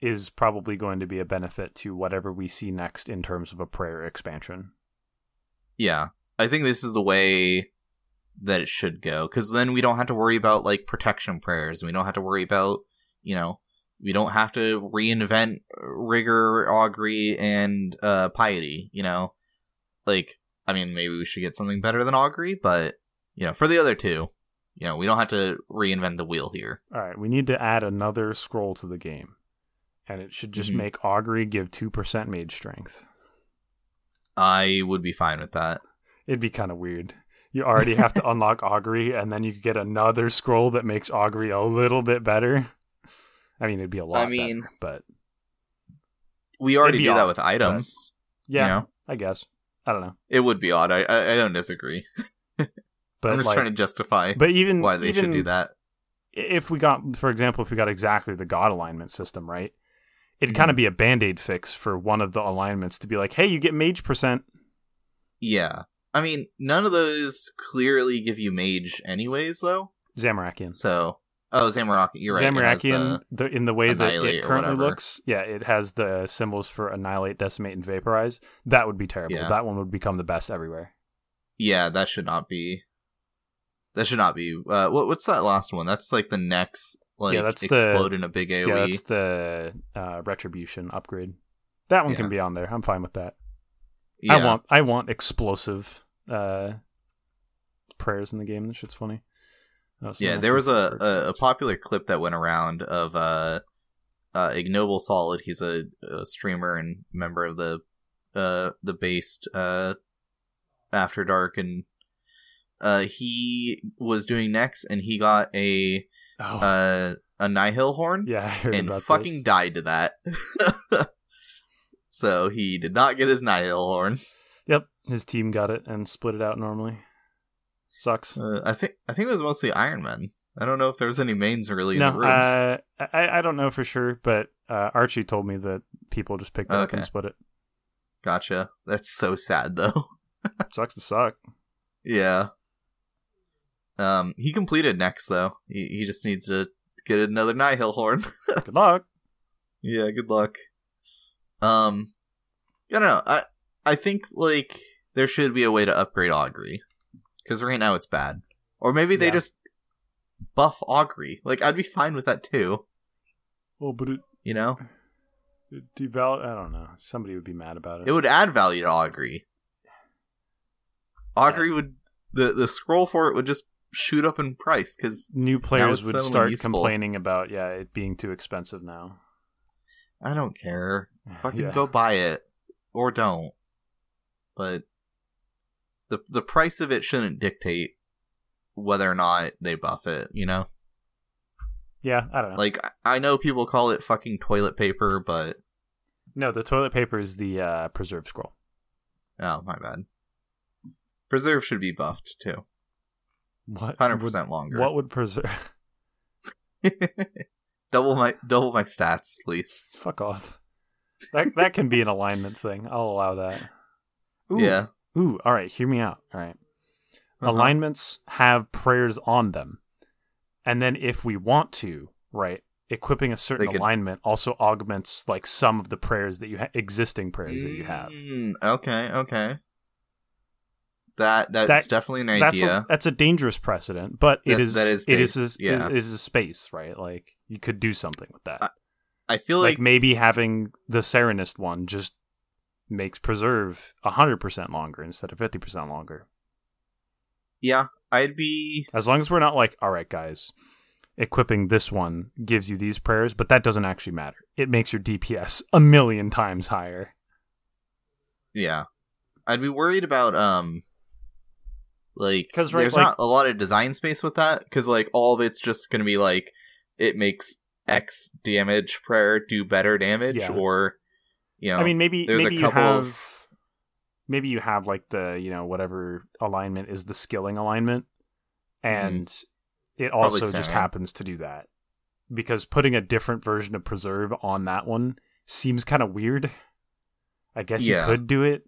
is probably going to be a benefit to whatever we see next in terms of a prayer expansion. Yeah, I think this is the way that it should go because then we don't have to worry about like protection prayers. and We don't have to worry about you know we don't have to reinvent rigor, augury, and uh, piety. You know, like I mean, maybe we should get something better than augury, but you know, for the other two, you know, we don't have to reinvent the wheel here. All right, we need to add another scroll to the game, and it should just Mhm. make augury give two percent mage strength. I would be fine with that. It'd be kind of weird. You already have to unlock augury, and then you could get another scroll that makes augury a little bit better. I mean, it'd be a lot. I mean, better, but We already do that with items. yeah, you know? I guess I don't know. It would be odd. I I, I don't disagree. But I'm just like, trying to justify but even why they even should do that. If we got, for example, if we got exactly the god alignment system right, it'd Mhm. kind of be a band aid fix for one of the alignments to be like, hey, you get mage percent. Yeah. I mean, none of those clearly give you mage anyways, though. Zamorakian. So, oh, Zamorak, you're right. Zamorakian, the, in the way that it currently looks, yeah, it has the symbols for annihilate, decimate, and vaporize. That would be terrible. Yeah. That one would become the best everywhere. yeah, that should not be. That should not be. Uh, what what's that last one? That's like the next like Yeah, that's the- in a big AOE. Yeah, that's the uh, retribution upgrade. That one Yeah. can be on there. I'm fine with that. yeah. I want I want explosive uh, prayers in the game. This shit's funny. Oh, someone Yeah, there was a, a, a popular clip that went around of uh, uh, Ignoble Solid. He's a, a streamer and member of the uh, the based uh, After Dark, and uh, he was doing Nex, and he got a Oh, uh, a Nihil horn, yeah, and fucking this. died to that. so he did not get his Nihil horn. Yep, his team got it and split it out normally. Sucks. Uh, I think I think it was mostly Iron Man. I don't know if there was any mains really in no, the room. uh, I I don't know for sure, but uh, Archie told me that people just picked it up and split it. Gotcha. That's so sad though. Sucks to suck. Yeah. Um, he completed Nex though. He he just needs to get another Nihil horn. Good luck. yeah, good luck. Um, I don't know. I I think like there should be a way to upgrade Augury because right now it's bad. Or maybe they Yeah. just buff Augury. Like I'd be fine with that too. Well, but it, You know. Deval I don't know. Somebody would be mad about it. It would add value to Augury. Augury yeah. would the the scroll for it would just shoot up in price because new players would start useful. complaining about yeah it being too expensive now. I don't care. Fucking yeah. go buy it or don't. But the the price of it shouldn't dictate whether or not they buff it. You know. Yeah, I don't know. Like I know people call it fucking toilet paper, but no, the toilet paper is the uh, preserve scroll. Oh, my bad. Preserve should be buffed too. What? Hundred percent longer. What would preserve? double my double my stats, please. Fuck off. That that can be an alignment thing. I'll allow that. Ooh. Yeah. Ooh. All right. Hear me out. All right. uh-huh. Alignments have prayers on them, and then if we want to, right, equipping a certain could... alignment also augments like some of the prayers that you ha- existing prayers mm, that you have. Mm, okay. Okay. That that's that, definitely an idea. That's a, that's a dangerous precedent, but it that, is, that is it is a, yeah. it is a space, right? Like you could do something with that. I, I feel like, like, maybe having the Serenist one just makes preserve hundred percent longer instead of fifty percent longer. Yeah, I'd be as long as we're not like, all right, guys, equipping this one gives you these prayers, but that doesn't actually matter. It makes your DPS a million times higher. Yeah, I'd be worried about um like, because right, there's like, not a lot of design space with that. Because like all of it's just gonna be like it makes X damage prayer do better damage, yeah. or you know, I mean, maybe maybe you have of... maybe you have like the you know whatever alignment is the skilling alignment, mm-hmm. and mm. it also just happens to do that because putting a different version of preserve on that one seems kind of weird. I guess yeah. you could do it,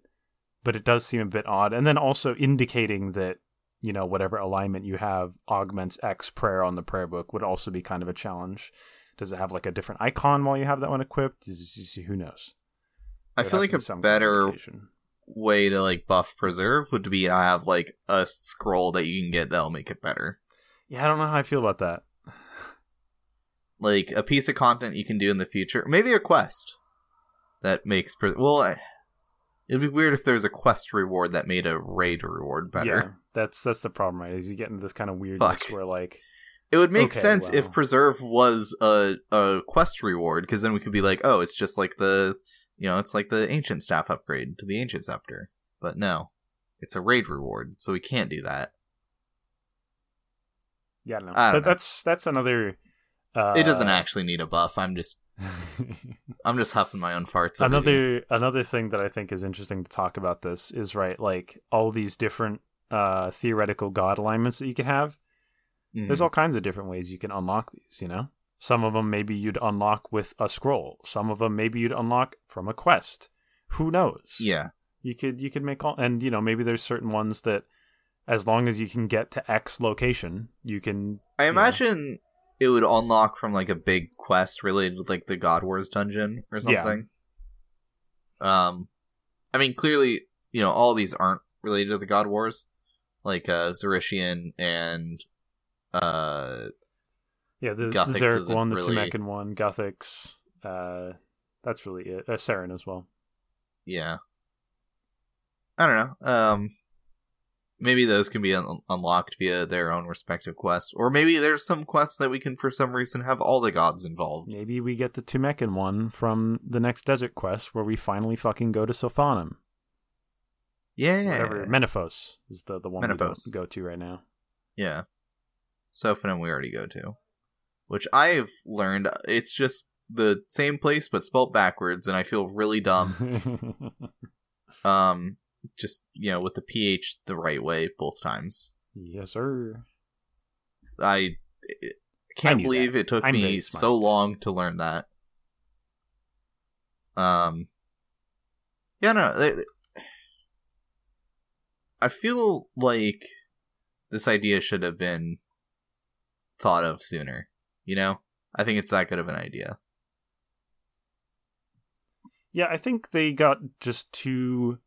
but it does seem a bit odd. And then also indicating that, you know, whatever alignment you have augments X prayer on the prayer book would also be kind of a challenge. Does it have like a different icon while you have that one equipped? Who knows? I feel like a better way to like buff preserve would be to have like a scroll that you can get that'll make it better. Yeah, I don't know how I feel about that. like a piece of content you can do in the future, maybe a quest that makes pre- well. I, It'd be weird if there was a quest reward that made a raid reward better. Yeah, that's that's the problem, right? Is you get into this kind of weirdness Fuck. where like it would make okay, sense well. if preserve was a a quest reward because then we could be like, oh, it's just like the you know, it's like the ancient staff upgrade to the ancient scepter. But no, it's a raid reward, so we can't do that. Yeah, no, but know. that's that's another. Uh, it doesn't actually need a buff. I'm just I'm just huffing my own farts. Another another thing that I think is interesting to talk about this is right, like all these different uh, theoretical god alignments that you can have. Mm. There's all kinds of different ways you can unlock these. You know, some of them maybe you'd unlock with a scroll. Some of them maybe you'd unlock from a quest. Who knows? Yeah, you could you could make all, and you know maybe there's certain ones that as long as you can get to X location, you can. I imagine know, it would unlock from like a big quest related to like the God Wars dungeon or something. Yeah. Um, I mean, clearly, you know, all these aren't related to the God Wars, like uh Xerician and uh, yeah, the, the Xeric one, the really... Tumekan one, Guthix. Uh, that's really it. Uh, Seren as well. Yeah. I don't know. Um, maybe those can be un- unlocked via their own respective quests or maybe there's some quests that we can for some reason have all the gods involved maybe we get the Tumekan one from the next desert quest where we finally fucking go to Sophanem yeah Whatever. Menaphos is the, the one Menaphos. we go to right now yeah Sophanem we already go to which I've learned it's just the same place but spelt backwards and I feel really dumb um just you know with the ph the right way both times. Yes, sir. I, can't I believe that. it took I'm me so long to learn that. Um. Yeah, no. I feel like this idea should have been thought of sooner. You know, I think it's that good of an idea. Yeah, I think they got just too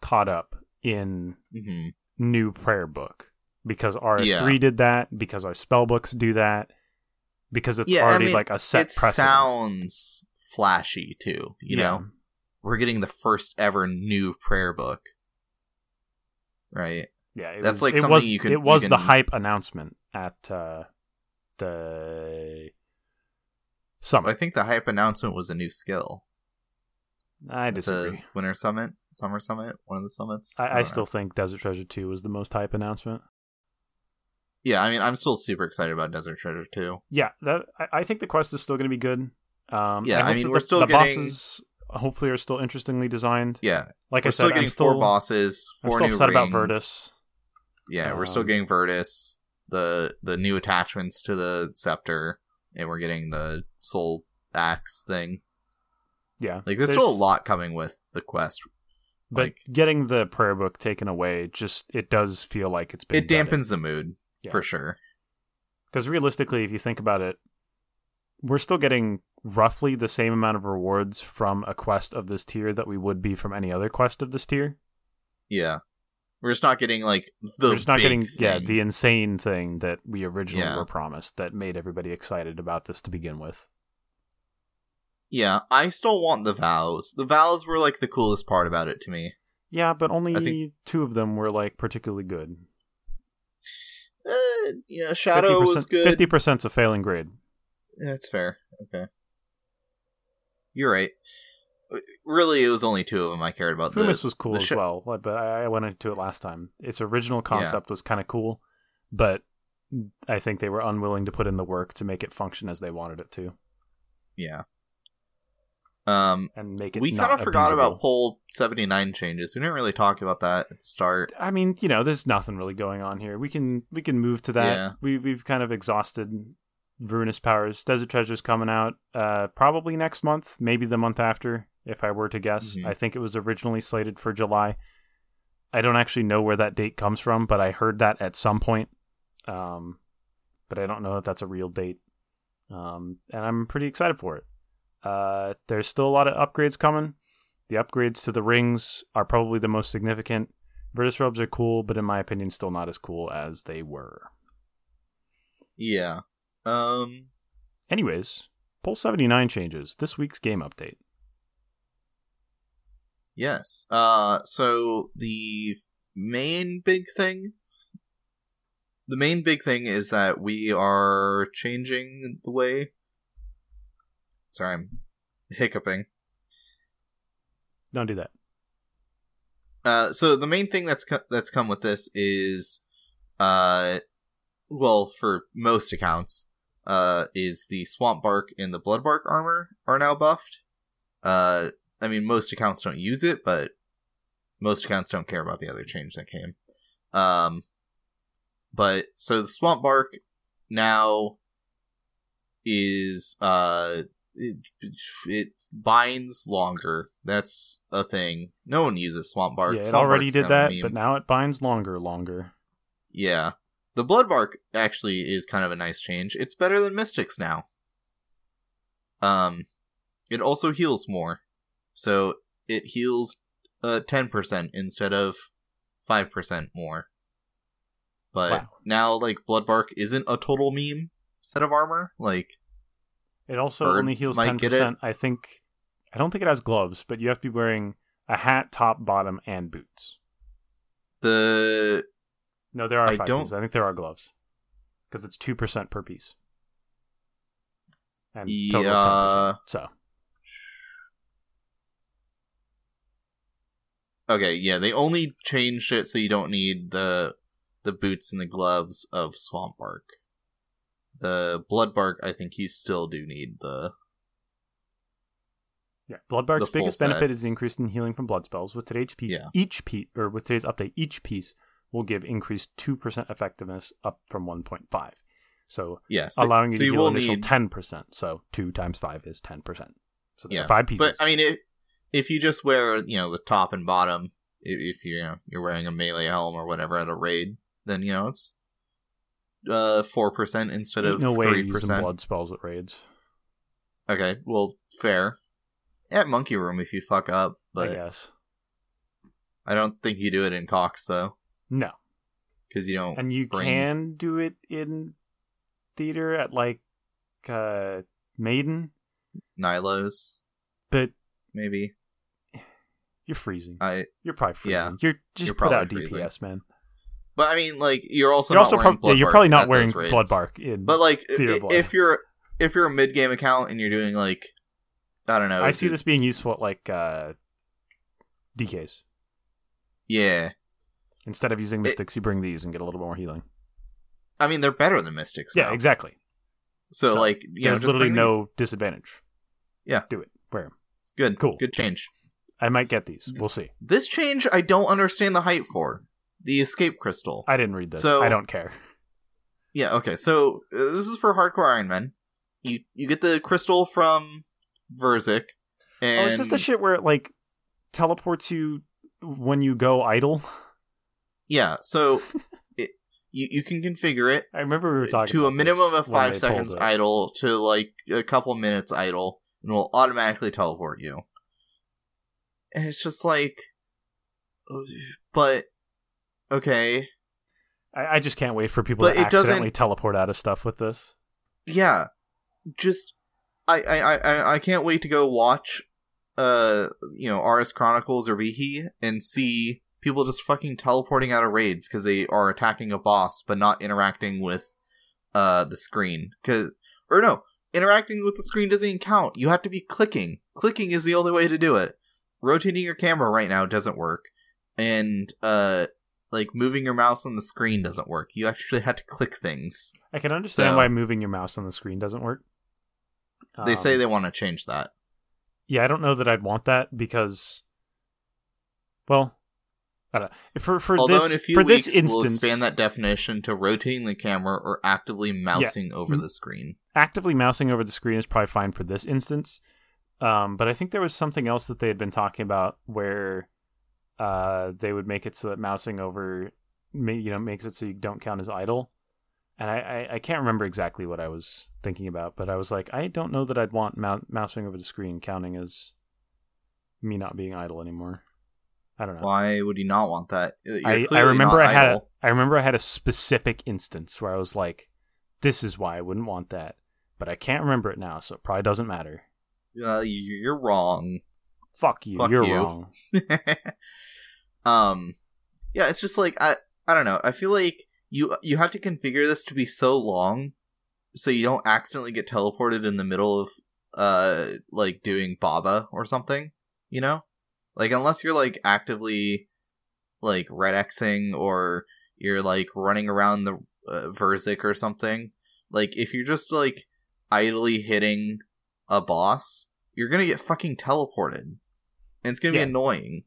caught up in mm-hmm. new prayer book because RS3 yeah. did that, because our spell books do that, because it's yeah, already I mean, like a set it precedent. sounds flashy too. You Yeah. know, we're getting the first ever new prayer book, right? Yeah, it That's was, like it something was, you can- It was you the hype announcement at uh, the I think the hype announcement was a new skill. I disagree. The Winter Summit, Summer Summit, one of the summits. I, I don't still know. think Desert Treasure Two was the most hype announcement. yeah. I mean, I'm still super excited about Desert Treasure Two. Yeah, that I, I think the quest is still going to be good. Um, Yeah, I hope mean, we're the, still the getting- bosses hopefully are still interestingly designed. Yeah, Like we're I said, still getting I'm still four bosses, I'm four still new upset about rings. Virtus. Yeah, we're still Um, getting Virtus, the the new attachments to the scepter, and we're getting the soul axe thing. Yeah, Like, there's, still a lot coming with the quest. but like- getting the prayer book taken away just it does feel like it's been It dampens the mood Yeah. for sure. because realistically, if you think about it, we're still getting roughly the same amount of rewards from a quest of this tier that we would be from any other quest of this tier. Yeah, we're just not getting like the we're just not getting yeah the insane thing that we originally Yeah. were promised that made everybody excited about this to begin with. Yeah, I still want the vows. The vows were like the coolest part about it to me. Yeah, but only think- two of them were like particularly good. Uh, yeah, Shadow was good. Fifty percent's a failing grade. That's fair. Okay. You're right. Really, it was only two of them I cared about. Fumus the, was cool as sh- well, but I I went into it last time. Its original concept was kind of cool, but I think they were unwilling to put in the work to make it function as they wanted it to, Yeah. Um, and make it. we kind of forgot abusable. about poll 79 changes. We didn't really talk about that at the start. I mean, you know, there's nothing really going on here. We can we can move to that. Yeah. We we've kind of exhausted ruinous powers. Desert Treasure's coming out uh probably next month, maybe the month after, if I were to guess. Mhm. I think it was originally slated for July. I don't actually know where that date comes from, but I heard that at some point. Um but I don't know if that's a real date. Um and I'm pretty excited for it. Uh there's still a lot of upgrades coming. The upgrades to the rings are probably the most significant. British robes are cool, but in my opinion, still not as cool as they were. Yeah. Um, Anyways, Poll 79 changes. This week's game update. yes. Uh, so the main big thing, the main big thing is that we are changing the way. Sorry, I'm hiccuping. Don't do that. Uh, so the main thing that's co- that's come with this is, uh, well, for most accounts, uh, is the swamp bark and the blood bark armor are now buffed. Uh, I mean, most accounts don't use it, but most accounts don't care about the other change that came. Um, but so the swamp bark now is uh it, it binds longer. That's a thing. No one uses swamp bark. yeah, it Swamp already bark's did kind of a that, but now it binds longer, longer. Yeah. The blood bark actually is kind of a nice change. It's better than Mystics now. Um it also heals more. So it heals uh 10% instead of 5% more. But Wow. now like blood bark isn't a total meme set of armor. Like It also Bird only heals 10%. get it. I think. I don't think it has gloves, but you have to be wearing a hat, top, bottom, and boots. the No, there are I five don't- pieces. I think there are gloves. Because it's 2% per piece. And total Yeah. 10%. So, Okay, yeah, they only changed it so you don't need the the boots and the gloves of swamp bark. The blood bark, I think you still do need the Yeah, Bloodbark's the biggest set. benefit is the increase in healing from blood spells. With today's piece, Yeah. each piece, or with today's update, each piece will give increased two percent effectiveness, up from one point five. So yeah, so, allowing you so to you heal initial need ten percent. So two times five is ten percent. So there yeah are five pieces. But I mean, it, if you just wear you know the top and bottom, if, if you know you're wearing a melee helm or whatever at a raid, then you know it's uh four percent instead of no way three using blood spells at raids. Okay, well, fair. At Monkey Room, if you fuck up, I but guess I don't think you do it in Cox though, no, because you don't. and you bring- can do it in theater at like uh Maiden. Nylos. but maybe. You're freezing. I you're probably freezing. yeah, you're just you're put out probably DPS, freezing. man. but I mean, like you're also You're not also wearing prob- yeah, you're probably not wearing blood bark. In, But like, Theater i- if you're if you're a mid game account and you're doing like, I don't know. I see this being useful at like uh, DKs. Yeah, Instead of using mystics, you bring these and get a little bit more healing. I mean they're better than mystics. Yeah, now. exactly. So, So, like, know, There's literally no these. disadvantage. Yeah. do it. Wear 'em. It's good. Cool. Good change. I might get these. We'll see. This change, I don't understand the hype for the escape crystal. I didn't read this. So- I don't care. Yeah, okay. So uh, this is for hardcore Iron Men. You you get the crystal from Verzik, and oh, is this the shit where it like teleports you when you go idle? yeah. So it, you you can configure it I remember we were talking to a minimum of five seconds idle to like a couple minutes idle, and it will automatically teleport you. And it's just like, but okay, I, I just can't wait for people But to it accidentally teleport out of stuff with this. yeah just I, I i I- i can't wait to go watch uh you know rs chronicles or Vihi and see people just fucking teleporting out of raids because they are attacking a boss but not interacting with uh the screen because or no interacting with the screen doesn't even count you have to be clicking clicking is the only way to do it rotating your camera right now doesn't work and uh like moving your mouse on the screen doesn't work you actually have to click things I can understand So- why moving your mouse on the screen doesn't work. They say Um, they want to change that. Yeah, I don't know that I'd want that because, well, I don't know. For for Although this in a few for weeks this instance, we'll expand that definition to rotating the camera or actively mousing over the screen. actively mousing over the screen is probably fine for this instance. Um, but I think there was something else that they had been talking about where uh, they would make it so that mousing over, you know, makes it so you don't count as idle. And I, I, I can't remember exactly what I was thinking about, but I was like, I don't know that I'd want mou- mousing over the screen counting as me not being idle anymore. I don't know. Why would you not want that? You're I, I remember I had a. I remember I had a specific instance where I was like, "This is why I wouldn't want that," but I can't remember it now, so it probably doesn't matter. Uh, you- you're wrong. Fuck you, Fuck you're you. wrong. um, yeah, it's just like I I don't know. I feel like you you have to configure this to be so long, so you don't accidentally get teleported in the middle of uh like doing Baba or something. You know, like unless you're like actively like red Xing or you're like running around the uh, Verzik or something. Like if you're just like idly hitting a boss, you're gonna get fucking teleported, and it's gonna Yeah. be annoying.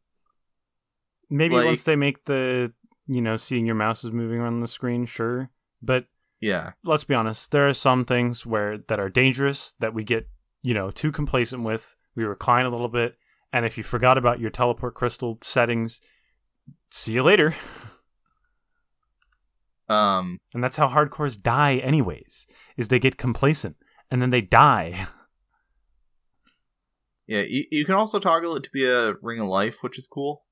Maybe Like- once they make the you know seeing your mouse is moving around the screen, sure, but Yeah. let's be honest, there are some things where that are dangerous that we get you know too complacent with. We recline a little bit, and if you forgot about your teleport crystal settings, see you later. Um. And that's how hardcores die, anyways. Is they get complacent and then they die. Yeah. You, you can also toggle it to be a ring of life, which is cool.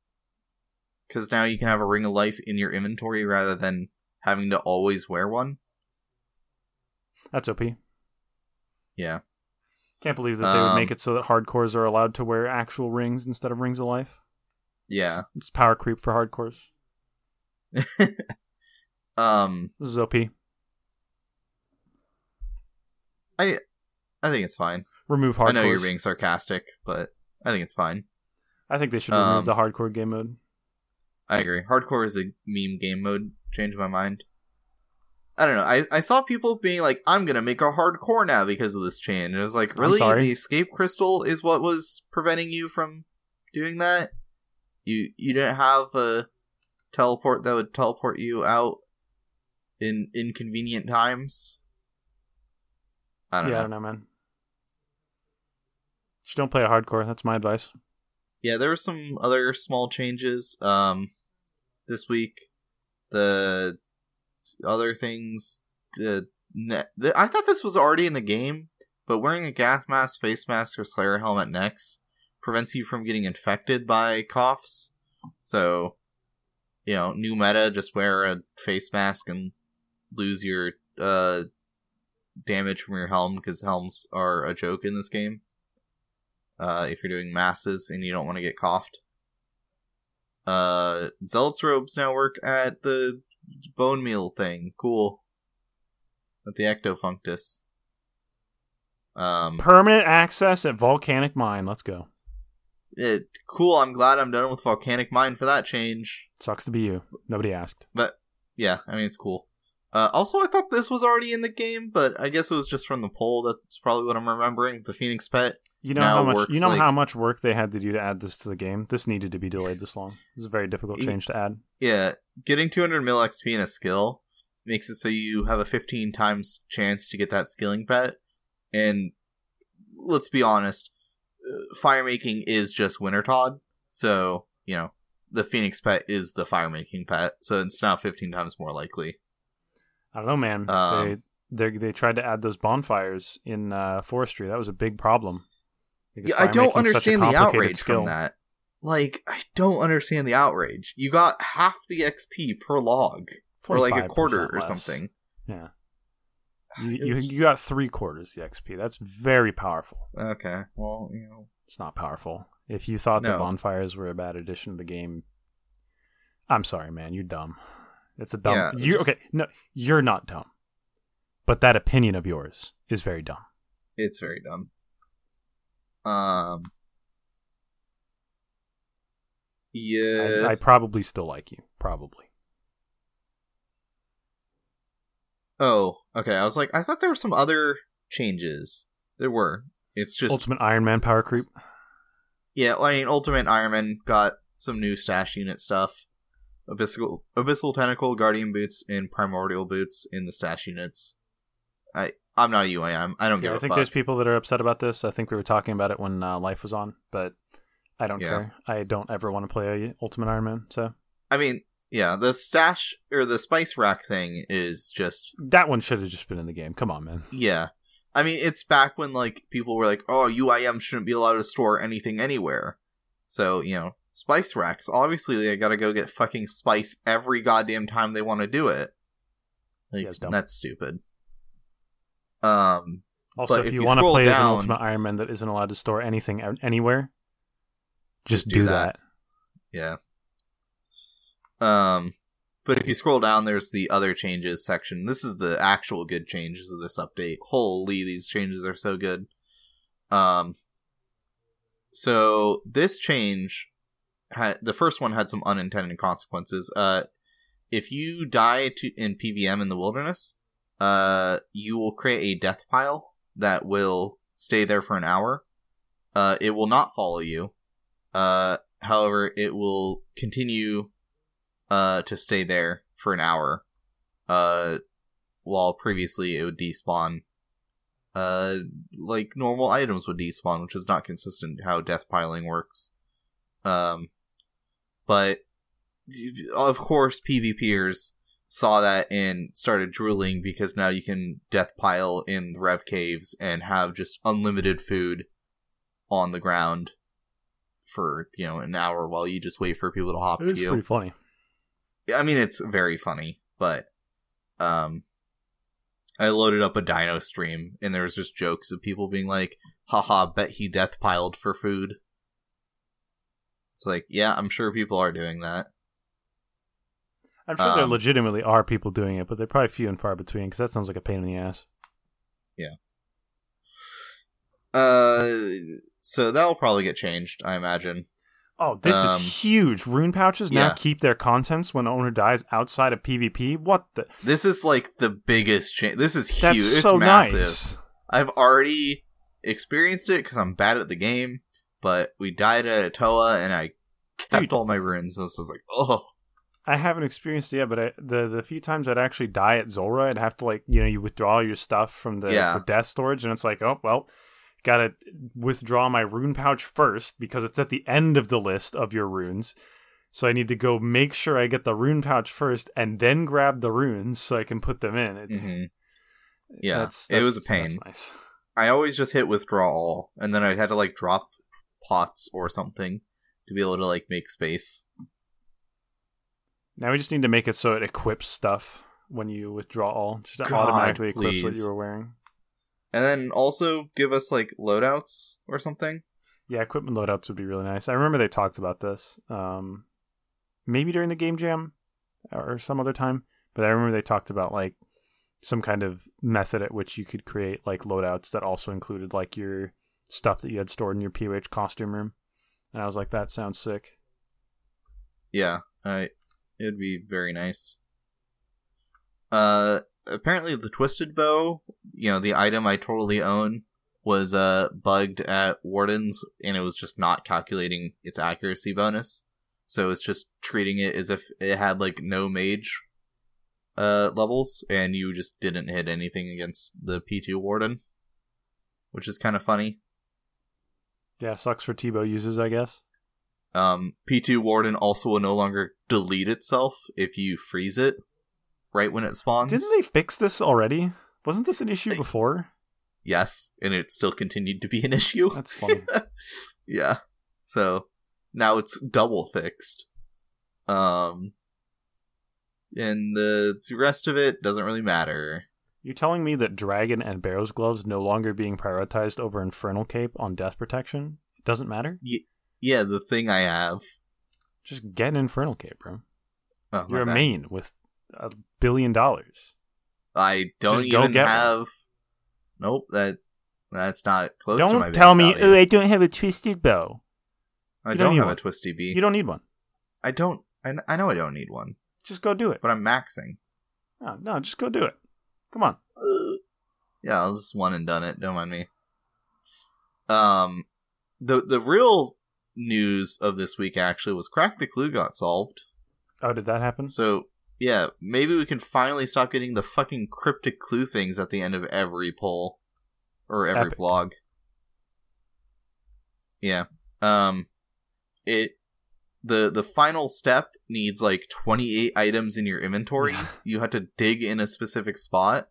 Because now you can have a ring of life in your inventory rather than having to always wear one. That's OP. Yeah. Can't believe that they would Um, make it so that hardcores are allowed to wear actual rings instead of rings of life. Yeah. It's power creep for hardcores. um. This is OP. I I think it's fine. Remove hardcores. I know you're being sarcastic, but I think it's fine. I think they should remove Um, the hardcore game mode. I agree. Hardcore is a meme game mode. Change my mind. I don't know. I, I saw people being like, I'm gonna make a hardcore now because of this change. And I was like, really? The escape crystal is what was preventing you from doing that? You you didn't have a teleport that would teleport you out in inconvenient times? I don't yeah, I don't know, man. Just don't play a hardcore. That's my advice. yeah there were some other small changes um this week the other things the, the i thought this was already in the game but wearing a gas mask face mask or slayer helmet next prevents you from getting infected by coughs so you know new meta just wear a face mask and lose your uh damage from your helm because helms are a joke in this game uh, if you're doing masses and you don't want to get coughed. Uh, Zealot's robes now work at the bone meal thing. Cool. At the Ectofuntus. Um, Permanent access at Volcanic Mine. Let's go. it, cool. I'm glad I'm done with Volcanic Mine for that change. Sucks to be you. Nobody asked. But yeah, I mean it's cool. Uh, also, I thought this was already in the game, but I guess it was just from the poll. That's probably what I'm remembering. The Phoenix Pet. You know how much you know like- how much work they had to do to add this to the game. This needed to be delayed this long. This is a very difficult change to add. Yeah, getting 200 mil XP in a skill makes it so you have a 15 times chance to get that skilling pet. And let's be honest, uh, fire making is just Wintertodt. So, you know, the Phoenix pet is the fire making pet. So it's now 15 times more likely. I don't know, man. Um, they they they tried to add those bonfires in uh, forestry. That was a big problem. Yeah, I don't fire making's such a understand the outrage skill. from that. Like, I don't understand the outrage. You got half the XP per log, or like a 45% quarter or less. something. Yeah, you, you, was you got three quarters the XP. That's very powerful. Okay, well, you know, It's not powerful. If you thought the bonfires were a bad addition to the game, I'm sorry, man. You're dumb. It's a dumb. Yeah, you just- okay? No, you're not dumb. But that opinion of yours is very dumb. it's very dumb. Um. Yeah. I, I probably still like you. Probably. oh, okay. I was like, I thought there were some other changes. There were. It's just Ultimate Iron Man power creep. yeah. I mean, Ultimate Iron Man got some new stash unit stuff. Abyssal Abyssal Tentacle, Guardian Boots, and Primordial Boots in the stash units. I I'm not a UAM. I don't Yeah, give I think fuck. there's people that are upset about this. I think we were talking about it when uh, Life was on, but I don't Yeah. care. I don't ever want to play a Ultimate Iron Man. So I mean, yeah, the stash or the spice rack thing is just that one should have just been in the game. Come on, man. Yeah. I mean, it's back when like people were like, "Oh, UIM shouldn't be allowed to store anything anywhere." So, you know, spice racks, obviously they got to go get fucking spice every goddamn time they want to do it. Like Yeah, that's stupid. Um Also, if, if you you want to play as an Ultimate Iron Man that isn't allowed to store anything out- anywhere, just, Just do do that. that. yeah. Um but if you scroll down there's the other changes section. This is the actual good changes of this update. Holy, these changes are so good. Um so this change had the first one had some unintended consequences. Uh if you die to in PVM in the wilderness, uh you will create a death pile that will stay there for an hour. Uh it will not follow you. Uh however, it will continue uh to stay there for an hour. Uh while previously it would despawn uh like normal items would despawn, which is not consistent how death piling works. Um but of course PvPers saw that and started drooling because now you can death pile in the rev caves and have just unlimited food on the ground for, you know, an hour while you just wait for people to hop It to is you. pretty funny. I mean, it's very funny, but um, I loaded up a Dino stream, and there was just jokes of people being like, "Haha, bet he death piled for food." It's like, yeah, I'm sure people are doing that. I'm sure there Um, legitimately are people doing it, but they're probably few and far between because that sounds like a pain in the ass. Yeah. Uh, so that'll probably get changed, I imagine. Oh, this Um, is huge. Rune pouches now yeah. keep their contents when owner dies outside of PvP. What the? This is like the biggest change. This is huge. That's it's so massive. nice. I've already experienced it because I'm bad at the game, but we died at Atoa, and I kept Dude. all my runes. So this is like, oh, I haven't experienced it yet, but I, the the few times I'd actually die at Zulrah, I'd have to like you know you withdraw your stuff from the, Yeah. the death storage, and it's like oh well, gotta withdraw my rune pouch first because it's at the end of the list of your runes. So I need to go make sure I get the rune pouch first, and then grab the runes so I can put them in. It- hmm Yeah, that's- it was a pain. that's nice. I always just hit withdraw all, and then I had to like drop pots or something to be able to like make space. Now we just need to make it so it equips stuff when you withdraw all. Just God, automatically equips what you were wearing. And then also give us like loadouts or something. Yeah, equipment loadouts would be really nice. I remember they talked about this. Um, maybe during the game jam or some other time, but I remember they talked about like some kind of method at which you could create like loadouts that also included like your stuff that you had stored in your POH costume room. And I was like, that sounds sick. Yeah, I it'd be very nice. Uh apparently the twisted bow, you know, the item I totally own was uh bugged at Warden's and it was just not calculating its accuracy bonus. So it's just treating it as if it had like no mage uh levels and you just didn't hit anything against the P2 Warden. Which is kind of funny. Yeah, sucks for T-bow users, I guess. Um, P2 Warden also will no longer delete itself if you freeze it right when it spawns. Didn't they fix this already? Wasn't this an issue before? Yes, and it still continued to be an issue. That's funny. yeah. So now it's double fixed. Um and the, the rest of it doesn't really matter. You're telling me that Dragon and Barrows gloves no longer being prioritized over Infernal Cape on death protection? Doesn't matter? Y- yeah, the thing I have. Just get an Infernal Cape, bro. Oh, You're a main with a billion dollars. I don't Just even have. one. Nope that that's not close to my. Don't tell me, value. oh, I don't have a twisted bow. I you don't, don't have one. a twisty bee. You don't need one. I don't. I, I know I don't need one, Just go do it. but I'm maxing. No, no, just go do it. Come on. Yeah, I was just one and done it. Don't mind me. Um, the the real news of this week actually was Crack the Clue got solved. Oh, did that happen? So yeah, maybe we can finally stop getting the fucking cryptic clue things at the end of every poll or every Epic. blog. Yeah. Um it the the final step needs like 28 items in your inventory. you have to dig in a specific spot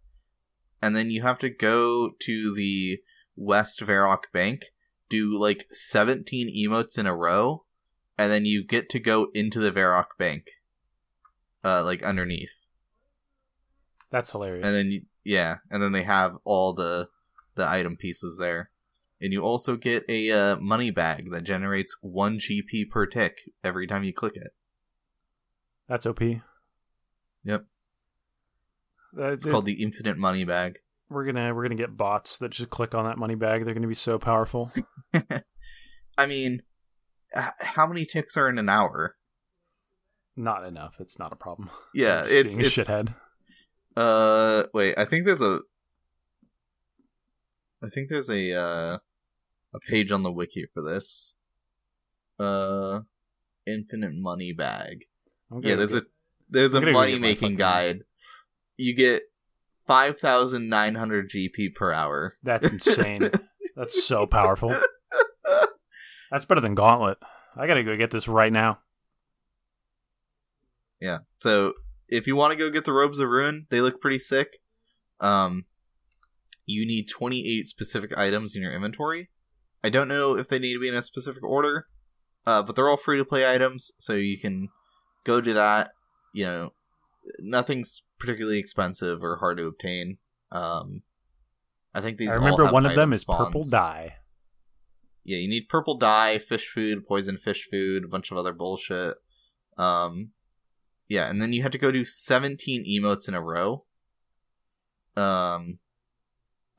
and then you have to go to the West Varrock Bank, do like 17 emotes in a row, and then you get to go into the Varrock Bank uh like underneath That's hilarious. and then you, yeah and then they have all the the item pieces there and you also get a uh, money bag that generates 1 gp per tick every time you click it That's OP. Yep. That's it's called the infinite money bag We're gonna we're gonna get bots that just click on that money bag. They're gonna be so powerful. i mean how many ticks are in an hour not enough. It's not a problem. yeah it's being a it's shithead. uh wait i think there's a i think there's a uh a page on the wiki for this uh infinite money bag Yeah, there's get- a there's a I'm get money making guide. You get five thousand nine hundred GP per hour. That's insane. That's so powerful. That's better than Gauntlet. I gotta go get this right now. Yeah. So if you want to go get the robes of ruin, they look pretty sick. Um, you need twenty eight specific items in your inventory. I don't know if they need to be in a specific order, uh, but they're all free to play items, so you can go do that. You know, nothing's particularly expensive or hard to obtain. Um, I think these. Are. I remember one of them is purple dye. Yeah, you need purple dye, fish food, poison fish food, a bunch of other bullshit. Um, yeah, and then you have to go do 17 emotes in a row. Um,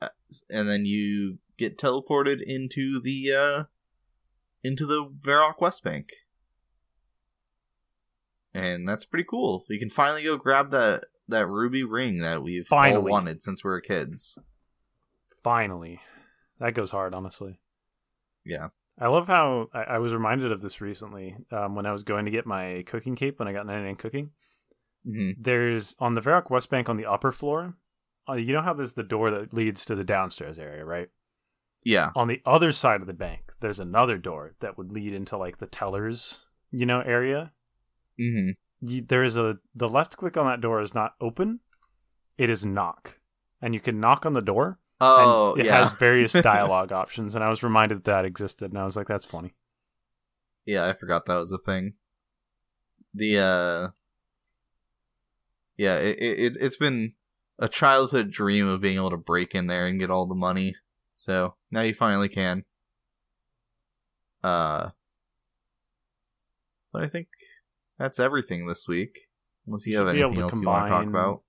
uh, and then you get teleported into the uh into the Varrock West Bank. And that's pretty cool. We can finally go grab that that ruby ring that we've all wanted since we were kids. Finally, that goes hard. Honestly, Yeah. I love how I, I was reminded of this recently um, when I was going to get my cooking cape when I got 99 cooking. hmm There's on the Varrock West Bank on the upper floor. Uh, you know how there's the door that leads to the downstairs area, right? Yeah. On the other side of the bank, there's another door that would lead into like the tellers, you know, area. Hmm you, there is a the left click on that door is not open it is knock and you can knock on the door Oh, and it yeah. has various dialogue options and i was reminded that, that existed and i was like that's funny Yeah, I forgot that was a thing. The uh Yeah, it, it it's been a childhood dream of being able to break in there and get all the money. So, now you finally can. Uh, but I think that's everything this week. Unless you, You have should be able anything else you want to talk combine- about.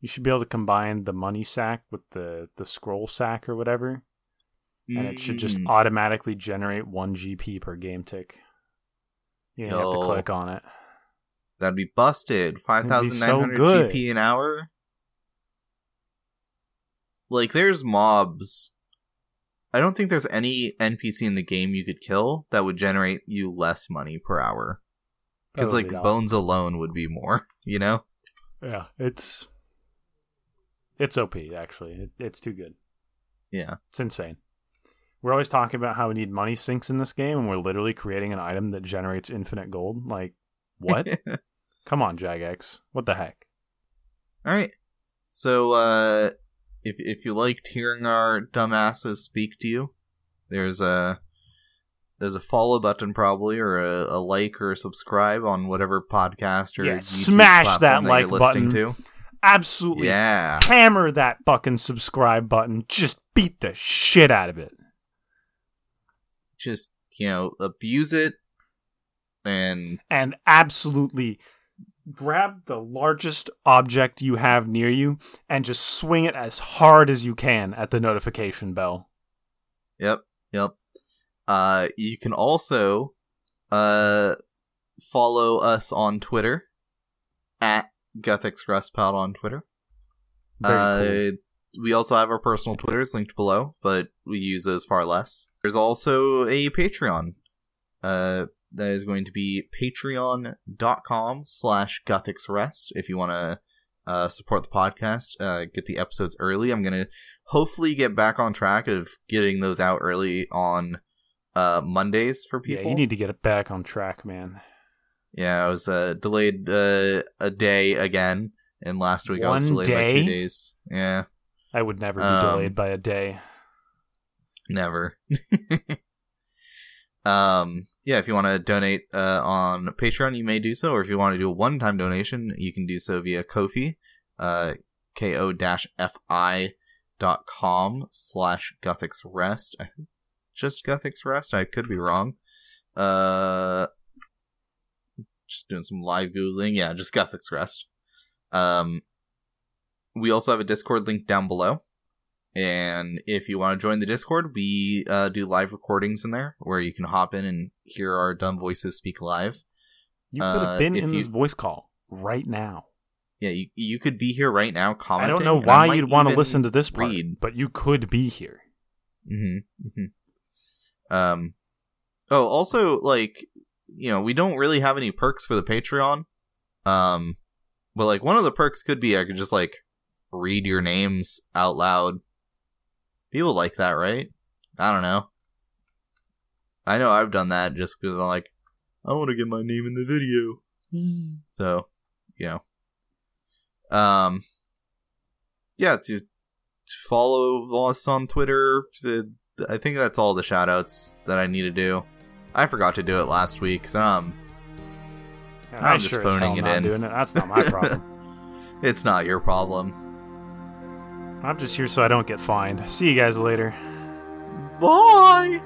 You should be able to combine the money sack with the the scroll sack or whatever, and it should just Mm. automatically generate one GP per game tick. You don't have to click on it. That'd be busted. Five That'd be thousand so nine hundred good. GP an hour. Like, there's mobs. I don't think there's any NPC in the game you could kill that would generate you less money per hour. Because like bones alone would be more. You know? Yeah, it's it's OP actually. It, it's too good. Yeah. It's insane. We're always talking about how we need money sinks in this game, and we're literally creating an item that generates infinite gold. Like, what? Come on, Jagex. What the heck? All right. So, uh, if if you liked hearing our dumbasses speak to you, there's a there's a follow button probably, or a, a like or a subscribe on whatever podcast or Yeah, smash that that like button. To. Absolutely Yeah, hammer that fucking subscribe button. Just beat the shit out of it. just you know abuse it, and And absolutely grab the largest object you have near you and just swing it as hard as you can at the notification bell. Yep, yep. Uh, you can also uh follow us on Twitter at GuthixRestPod on Twitter. Uh, cool. We also have our personal Twitters linked below, but we use those far less. There's also a Patreon. Uh, that is going to be patreon.com slash guthixrest if you want to uh, support the podcast, uh, get the episodes early. I'm going to hopefully get back on track of getting those out early on uh, Mondays for people. Yeah, you need to get it back on track, man. Yeah, I was uh, delayed uh, a day again, and last week I was One delayed by day? two days. Yeah, I would never be Um, delayed by a day. never. um, yeah, if you want to donate uh, on Patreon, you may do so, or if you want to do a one-time donation, you can do so via Ko-fi, uh, ko-fi dot com slash guthixrest. I think just guthixrest. I could be wrong. Uh, just doing some live googling. Yeah, just guthixrest. Um, we also have a Discord link down below. And if you want to join the Discord, we uh, do live recordings in there where you can hop in and hear our dumb voices speak live. You could have uh, been in you- this voice call right now. Yeah, you, you could be here right now commenting. I don't know why you'd want to listen to this part, read. but you could be here. Mm-hmm. hmm Um. Oh, also, like, you know, we don't really have any perks for the Patreon. Um, but like one of the perks could be I could just like read your names out loud. People like that, right? I don't know. I know I've done that just because I'm like, I want to get my name in the video. So, you know. Um. Yeah, to follow us on Twitter. to- I think that's all the shoutouts that I need to do. I forgot to do it last week. so, Um, And I'm just sure phoning it in. doing it. That's not my problem. it's not your problem. I'm just here so I don't get fined. See you guys later. Bye.